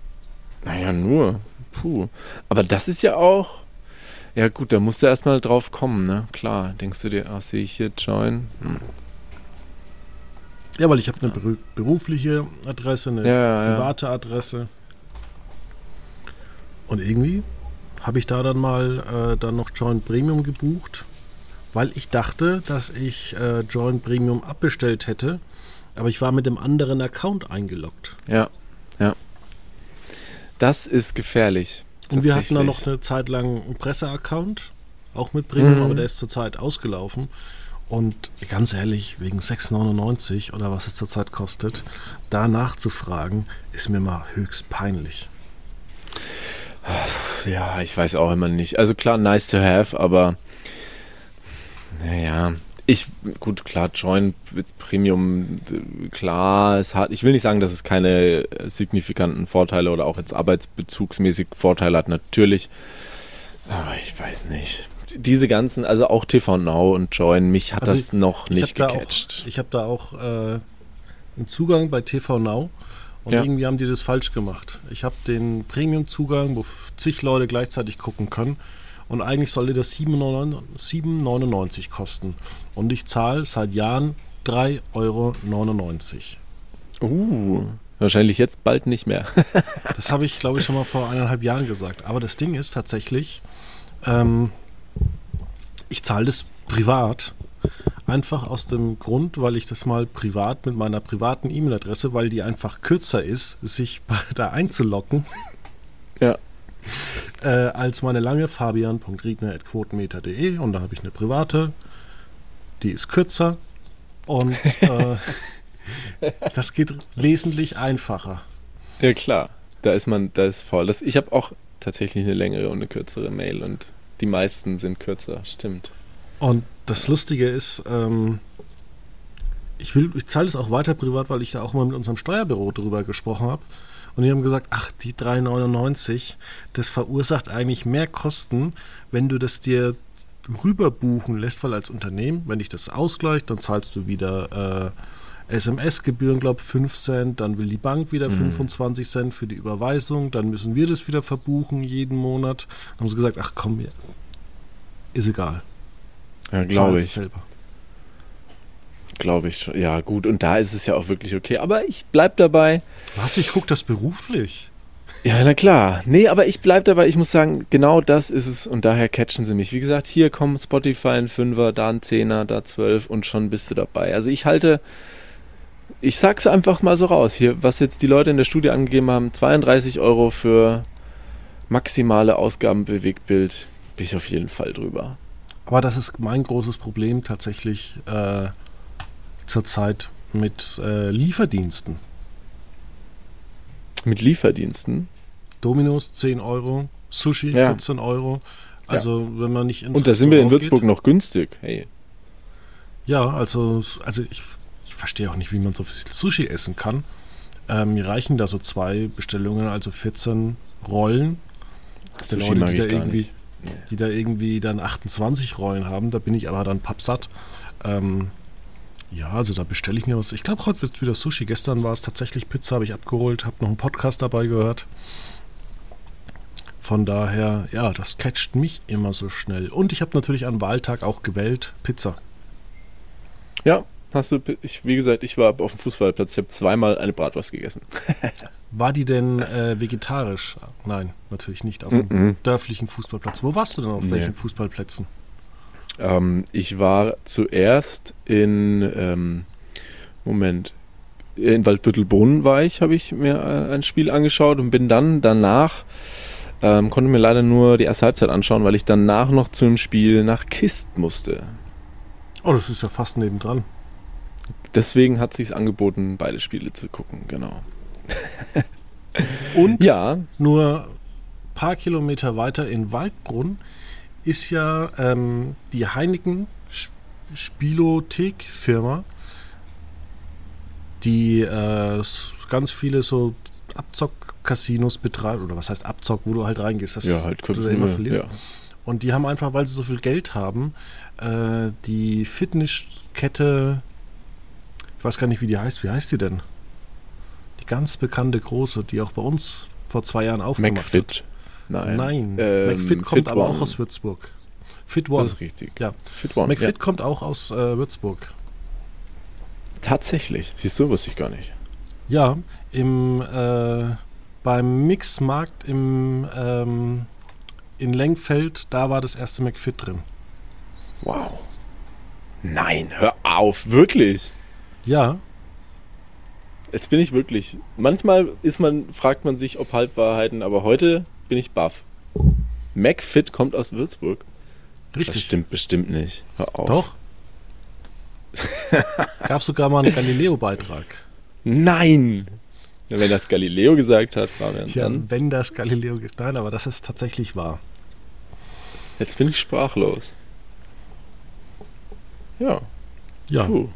Naja, nur. Puh. Aber das ist ja auch. Ja, gut, da musst du erstmal drauf kommen, ne? Klar. Denkst du dir, ach, sehe ich hier Join? Hm. Ja, weil ich habe eine berufliche Adresse, eine ja, private ja. Adresse. Und irgendwie habe ich da dann mal äh, dann noch Join Premium gebucht, weil ich dachte, dass ich äh, Join Premium abbestellt hätte, aber ich war mit dem anderen Account eingeloggt. Ja, ja. Das ist gefährlich. Und wir hatten da noch eine Zeit lang einen Presse-Account, auch mit Premium, mhm. aber der ist zurzeit ausgelaufen. Und ganz ehrlich, wegen 6,99 oder was es zurzeit kostet, da nachzufragen, ist mir mal höchst peinlich. Ja, ich weiß auch immer nicht. Also klar, nice to have, aber naja, ich, gut, klar, Join Premium, klar, es hat, ich will nicht sagen, dass es keine signifikanten Vorteile oder auch jetzt arbeitsbezugsmäßig Vorteile hat, natürlich. Aber ich weiß nicht. Diese ganzen, also auch TV Now und Join, mich hat also das ich, noch nicht gecatcht. Da auch, ich habe da auch äh, einen Zugang bei TV Now und ja. irgendwie haben die das falsch gemacht. Ich habe den Premium-Zugang, wo zig Leute gleichzeitig gucken können. Und eigentlich sollte das 7,99 kosten. Und ich zahle seit Jahren 3,99 Euro. Uh, wahrscheinlich jetzt bald nicht mehr. (laughs) das habe ich, glaube ich, schon mal vor eineinhalb Jahren gesagt. Aber das Ding ist tatsächlich, ähm, ich zahle das privat Einfach aus dem Grund, weil ich das mal privat mit meiner privaten E-Mail-Adresse, weil die einfach kürzer ist, sich (laughs) da einzuloggen. Ja. (laughs) Äh, als meine lange fabian.riegner.quotenmeter.de und da habe ich eine private, die ist kürzer und äh, (laughs) das geht wesentlich einfacher. Ja klar, da ist man, da ist faul. Das, ich habe auch tatsächlich eine längere und eine kürzere Mail und die meisten sind kürzer, stimmt. Und das Lustige ist, ähm, ich, will, ich zahle es auch weiter privat, weil ich da auch mal mit unserem Steuerbüro drüber gesprochen habe. Und die haben gesagt, ach, die 3,99, das verursacht eigentlich mehr Kosten, wenn du das dir rüber buchen lässt, weil als Unternehmen, wenn ich das ausgleicht, dann zahlst du wieder äh, SMS-Gebühren, glaube ich, 5 Cent, dann will die Bank wieder mhm. 25 Cent für die Überweisung, dann müssen wir das wieder verbuchen jeden Monat. Dann haben sie gesagt, ach komm, ist egal. Ja, glaube ich. Glaube ich schon. Ja, gut. Und da ist es ja auch wirklich okay. Aber ich bleib dabei. Was? Ich gucke das beruflich. Ja, na klar. Nee, aber ich bleib dabei. Ich muss sagen, genau das ist es. Und daher catchen sie mich. Wie gesagt, hier kommen Spotify ein Fünfer, da ein Zehner, da zwölf und schon bist du dabei. Also ich halte, ich sag's einfach mal so raus. Hier, was jetzt die Leute in der Studie angegeben haben, 32 Euro für maximale Ausgaben Bewegtbild, bin ich auf jeden Fall drüber. Aber das ist mein großes Problem tatsächlich äh, zurzeit mit äh, Lieferdiensten. Mit Lieferdiensten? Dominos 10 Euro, Sushi Ja. 14 Euro. Also wenn man nicht ins Und da sind wir in Würzburg geht. noch günstig. Hey. Ja, also, also ich, ich verstehe auch nicht, wie man so viel Sushi essen kann. Ähm, mir reichen da so zwei Bestellungen, also 14 Rollen. Sushi Leute, die ich da irgendwie, nicht. Die da irgendwie dann 28 Rollen haben, da bin ich aber dann pappsatt. Ähm, ja, also da bestelle ich mir was. Ich glaube, heute wird wieder Sushi. Gestern war es tatsächlich Pizza, habe ich abgeholt, habe noch einen Podcast dabei gehört. Von daher, ja, das catcht mich immer so schnell. Und ich habe natürlich an Wahltag auch gewählt, Pizza. Ja, hast du, ich, wie gesagt, ich war auf dem Fußballplatz, ich habe zweimal eine Bratwurst gegessen. (laughs) War die denn äh, vegetarisch? Nein, natürlich nicht. Auf Mhm. dem dörflichen Fußballplatz. Wo warst du denn auf Nee. welchen Fußballplätzen? Ähm, ich war zuerst in, ähm, Moment, in Waldbüttelbrunn war ich, habe ich mir äh, ein Spiel angeschaut und bin dann danach, ähm, konnte mir leider nur die erste Halbzeit anschauen, weil ich danach noch zu einem Spiel nach Kist musste. Oh, das ist ja fast nebendran. Deswegen hat sich's angeboten, beide Spiele zu gucken, genau. (laughs) Und Ja, nur ein paar Kilometer weiter in Waldbrunn ist ja ähm, die Heineken Sp- Spielothek-Firma, die äh, ganz viele so Abzock-Casinos betreibt. Oder was heißt Abzock, wo du halt reingehst, dass ja, halt du da immer verlierst. ja. Und die haben einfach, weil sie so viel Geld haben, äh, die Fitnesskette, ich weiß gar nicht, wie die heißt. Wie heißt die denn? Die ganz bekannte große, die auch bei uns vor zwei Jahren aufgemacht McFit. hat. Nein. Nein, Ähm, McFit kommt Fit aber One. auch aus Würzburg. Fit Das One. ist richtig. Ja. Fit One. McFit Ja. kommt auch aus äh, Würzburg. Tatsächlich. Siehst du, wusste ich gar nicht. Ja, im, äh, beim Mixmarkt im, ähm, in Lengfeld, da war das erste McFit drin. Wow. Nein, hör auf, wirklich. Ja, Jetzt bin ich wirklich. Manchmal ist man, fragt man sich, ob Halbwahrheiten, aber heute bin ich baff. McFit kommt aus Würzburg. Das richtig. stimmt bestimmt nicht. Hör auf. Doch. (laughs) Gab sogar mal einen Galileo-Beitrag. Nein! Wenn das Galileo gesagt hat, mir Ja, dann. wenn das Galileo gibt. Nein, aber das ist tatsächlich wahr. Jetzt bin ich sprachlos. Ja. Ja. Puh.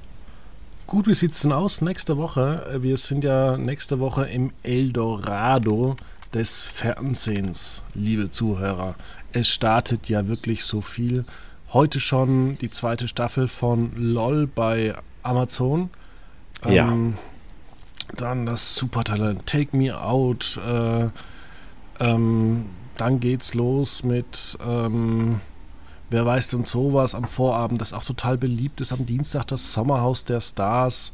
Gut, wie sieht's denn aus nächste Woche? Wir sind ja nächste Woche im Eldorado des Fernsehens, liebe Zuhörer. Es startet ja wirklich so viel. Heute schon die zweite Staffel von LOL bei Amazon. Ja. Ähm, dann das Supertalent Take Me Out. Äh, ähm, dann geht's los mit ähm, Wer weiß denn sowas am Vorabend, das auch total beliebt ist. Am Dienstag das Sommerhaus der Stars.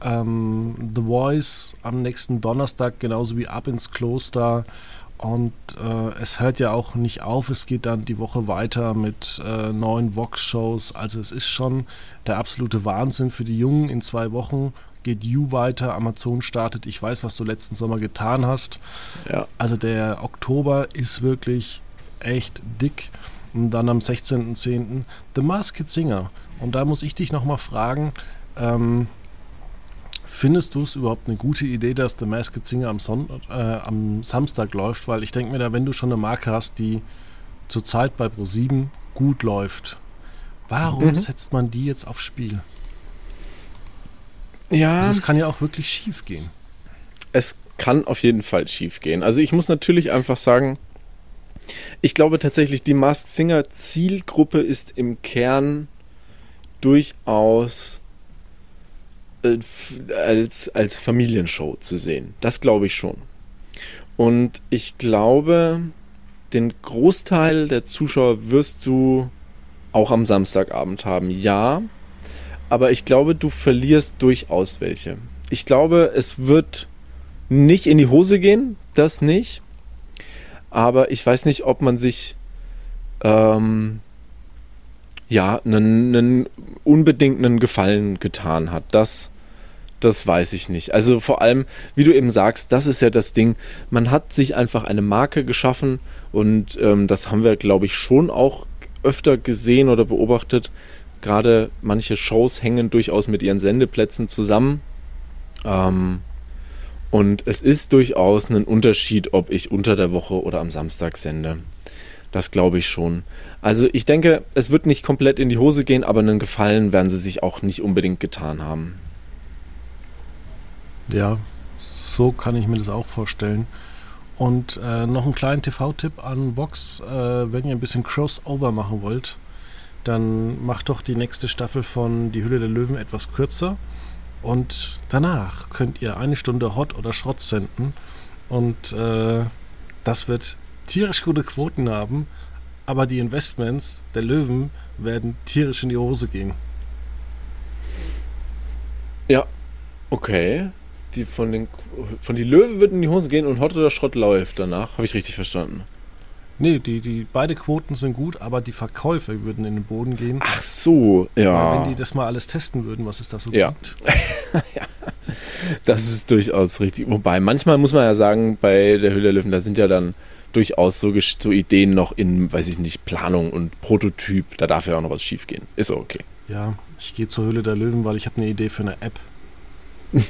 Ähm, The Voice am nächsten Donnerstag, genauso wie Ab ins Kloster. Und äh, es hört ja auch nicht auf. Es geht dann die Woche weiter mit äh, neuen Vox-Shows. Also es ist schon der absolute Wahnsinn für die Jungen. In zwei Wochen geht You weiter. Amazon startet. Ich weiß, was du letzten Sommer getan hast. Ja. Also der Oktober ist wirklich echt dick. Und dann am 16.10. The Masked Singer. Und da muss ich dich nochmal fragen, ähm, findest du es überhaupt eine gute Idee, dass The Masked Singer am, Son äh, am Samstag läuft? Weil ich denke mir da, wenn du schon eine Marke hast, die zurzeit bei Pro7 gut läuft, warum Mhm. setzt man die jetzt aufs Spiel? Ja. Also es kann ja auch wirklich schief gehen. es kann auf jeden Fall schief gehen. Also ich muss natürlich einfach sagen, ich glaube tatsächlich, die Masked Singer Zielgruppe ist im Kern durchaus äh, als, als Familienshow zu sehen. Das glaube ich schon. Und ich glaube, den Großteil der Zuschauer wirst du auch am Samstagabend haben. Ja, aber ich glaube, du verlierst durchaus welche. Ich glaube, es wird nicht in die Hose gehen, das nicht. Aber ich weiß nicht, ob man sich ähm, ja einen, einen unbedingt Gefallen getan hat. Das, das weiß ich nicht. Also vor allem, wie du eben sagst, das ist ja das Ding. Man hat sich einfach eine Marke geschaffen und ähm, das haben wir, glaube ich, schon auch öfter gesehen oder beobachtet. Gerade manche Shows hängen durchaus mit ihren Sendeplätzen zusammen. Ähm, Und es ist durchaus ein Unterschied, ob ich unter der Woche oder am Samstag sende. Das glaube ich schon. Also ich denke, es wird nicht komplett in die Hose gehen, aber einen Gefallen werden sie sich auch nicht unbedingt getan haben. Ja, so kann ich mir das auch vorstellen. Und äh, noch einen kleinen TV-Tipp an Vox, äh, wenn ihr ein bisschen Crossover machen wollt, dann macht doch die nächste Staffel von Die Hülle der Löwen etwas kürzer. Und danach könnt ihr eine Stunde Hot oder Schrott senden. Und äh, das wird tierisch gute Quoten haben. Aber die Investments der Löwen werden tierisch in die Hose gehen. Ja, okay die von den von die Löwe wird in die Hose gehen und Hot oder Schrott läuft danach. Habe ich richtig verstanden? Nee, die, die beide Quoten sind gut, aber die Verkäufe würden in den Boden gehen. Ach so, ja. Weil wenn die das mal alles testen würden, was es da so ja. gibt. (laughs) ja. Das ist durchaus richtig. Wobei, manchmal muss man ja sagen, bei der Höhle der Löwen, da sind ja dann durchaus so, so Ideen noch in, weiß ich nicht, Planung und Prototyp. Da darf ja auch noch was schief gehen. Ist okay. Ja, ich gehe zur Höhle der Löwen, weil ich habe eine Idee für eine App. (laughs)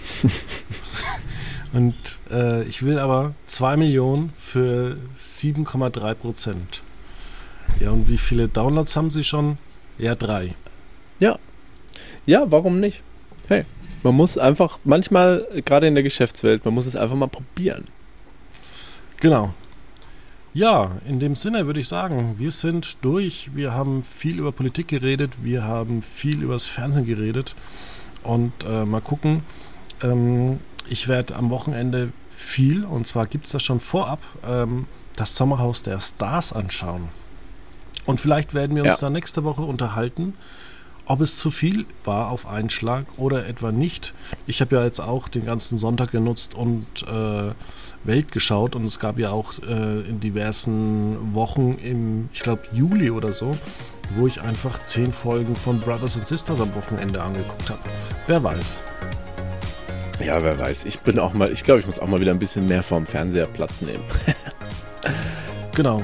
Und äh, ich will aber 2 Millionen für 7,3 Prozent. Ja, und wie viele Downloads haben Sie schon? Ja, drei. Ja. Ja, warum nicht? Hey, man muss einfach, manchmal, gerade in der Geschäftswelt, man muss es einfach mal probieren. Genau. Ja, in dem Sinne würde ich sagen, wir sind durch. Wir haben viel über Politik geredet, wir haben viel über das Fernsehen geredet. Und äh, mal gucken, ähm, ich werde am Wochenende viel, und zwar gibt es das schon vorab, ähm, das Sommerhaus der Stars anschauen. Und vielleicht werden wir uns ja. dann nächste Woche unterhalten, ob es zu viel war auf einen Schlag oder etwa nicht. Ich habe ja jetzt auch den ganzen Sonntag genutzt und äh, Welt geschaut und es gab ja auch äh, in diversen Wochen im, ich glaube, Juli oder so, wo ich einfach zehn Folgen von Brothers and Sisters am Wochenende angeguckt habe. Wer weiß. Ja, wer weiß. Ich bin auch mal, ich glaube, ich muss auch mal wieder ein bisschen mehr vorm Fernseher Platz nehmen. (laughs) genau.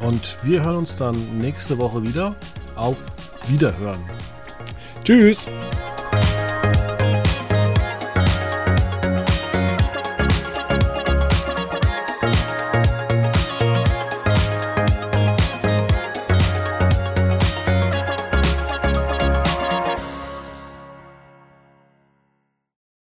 Und wir hören uns dann nächste Woche wieder. Auf Wiederhören. Tschüss.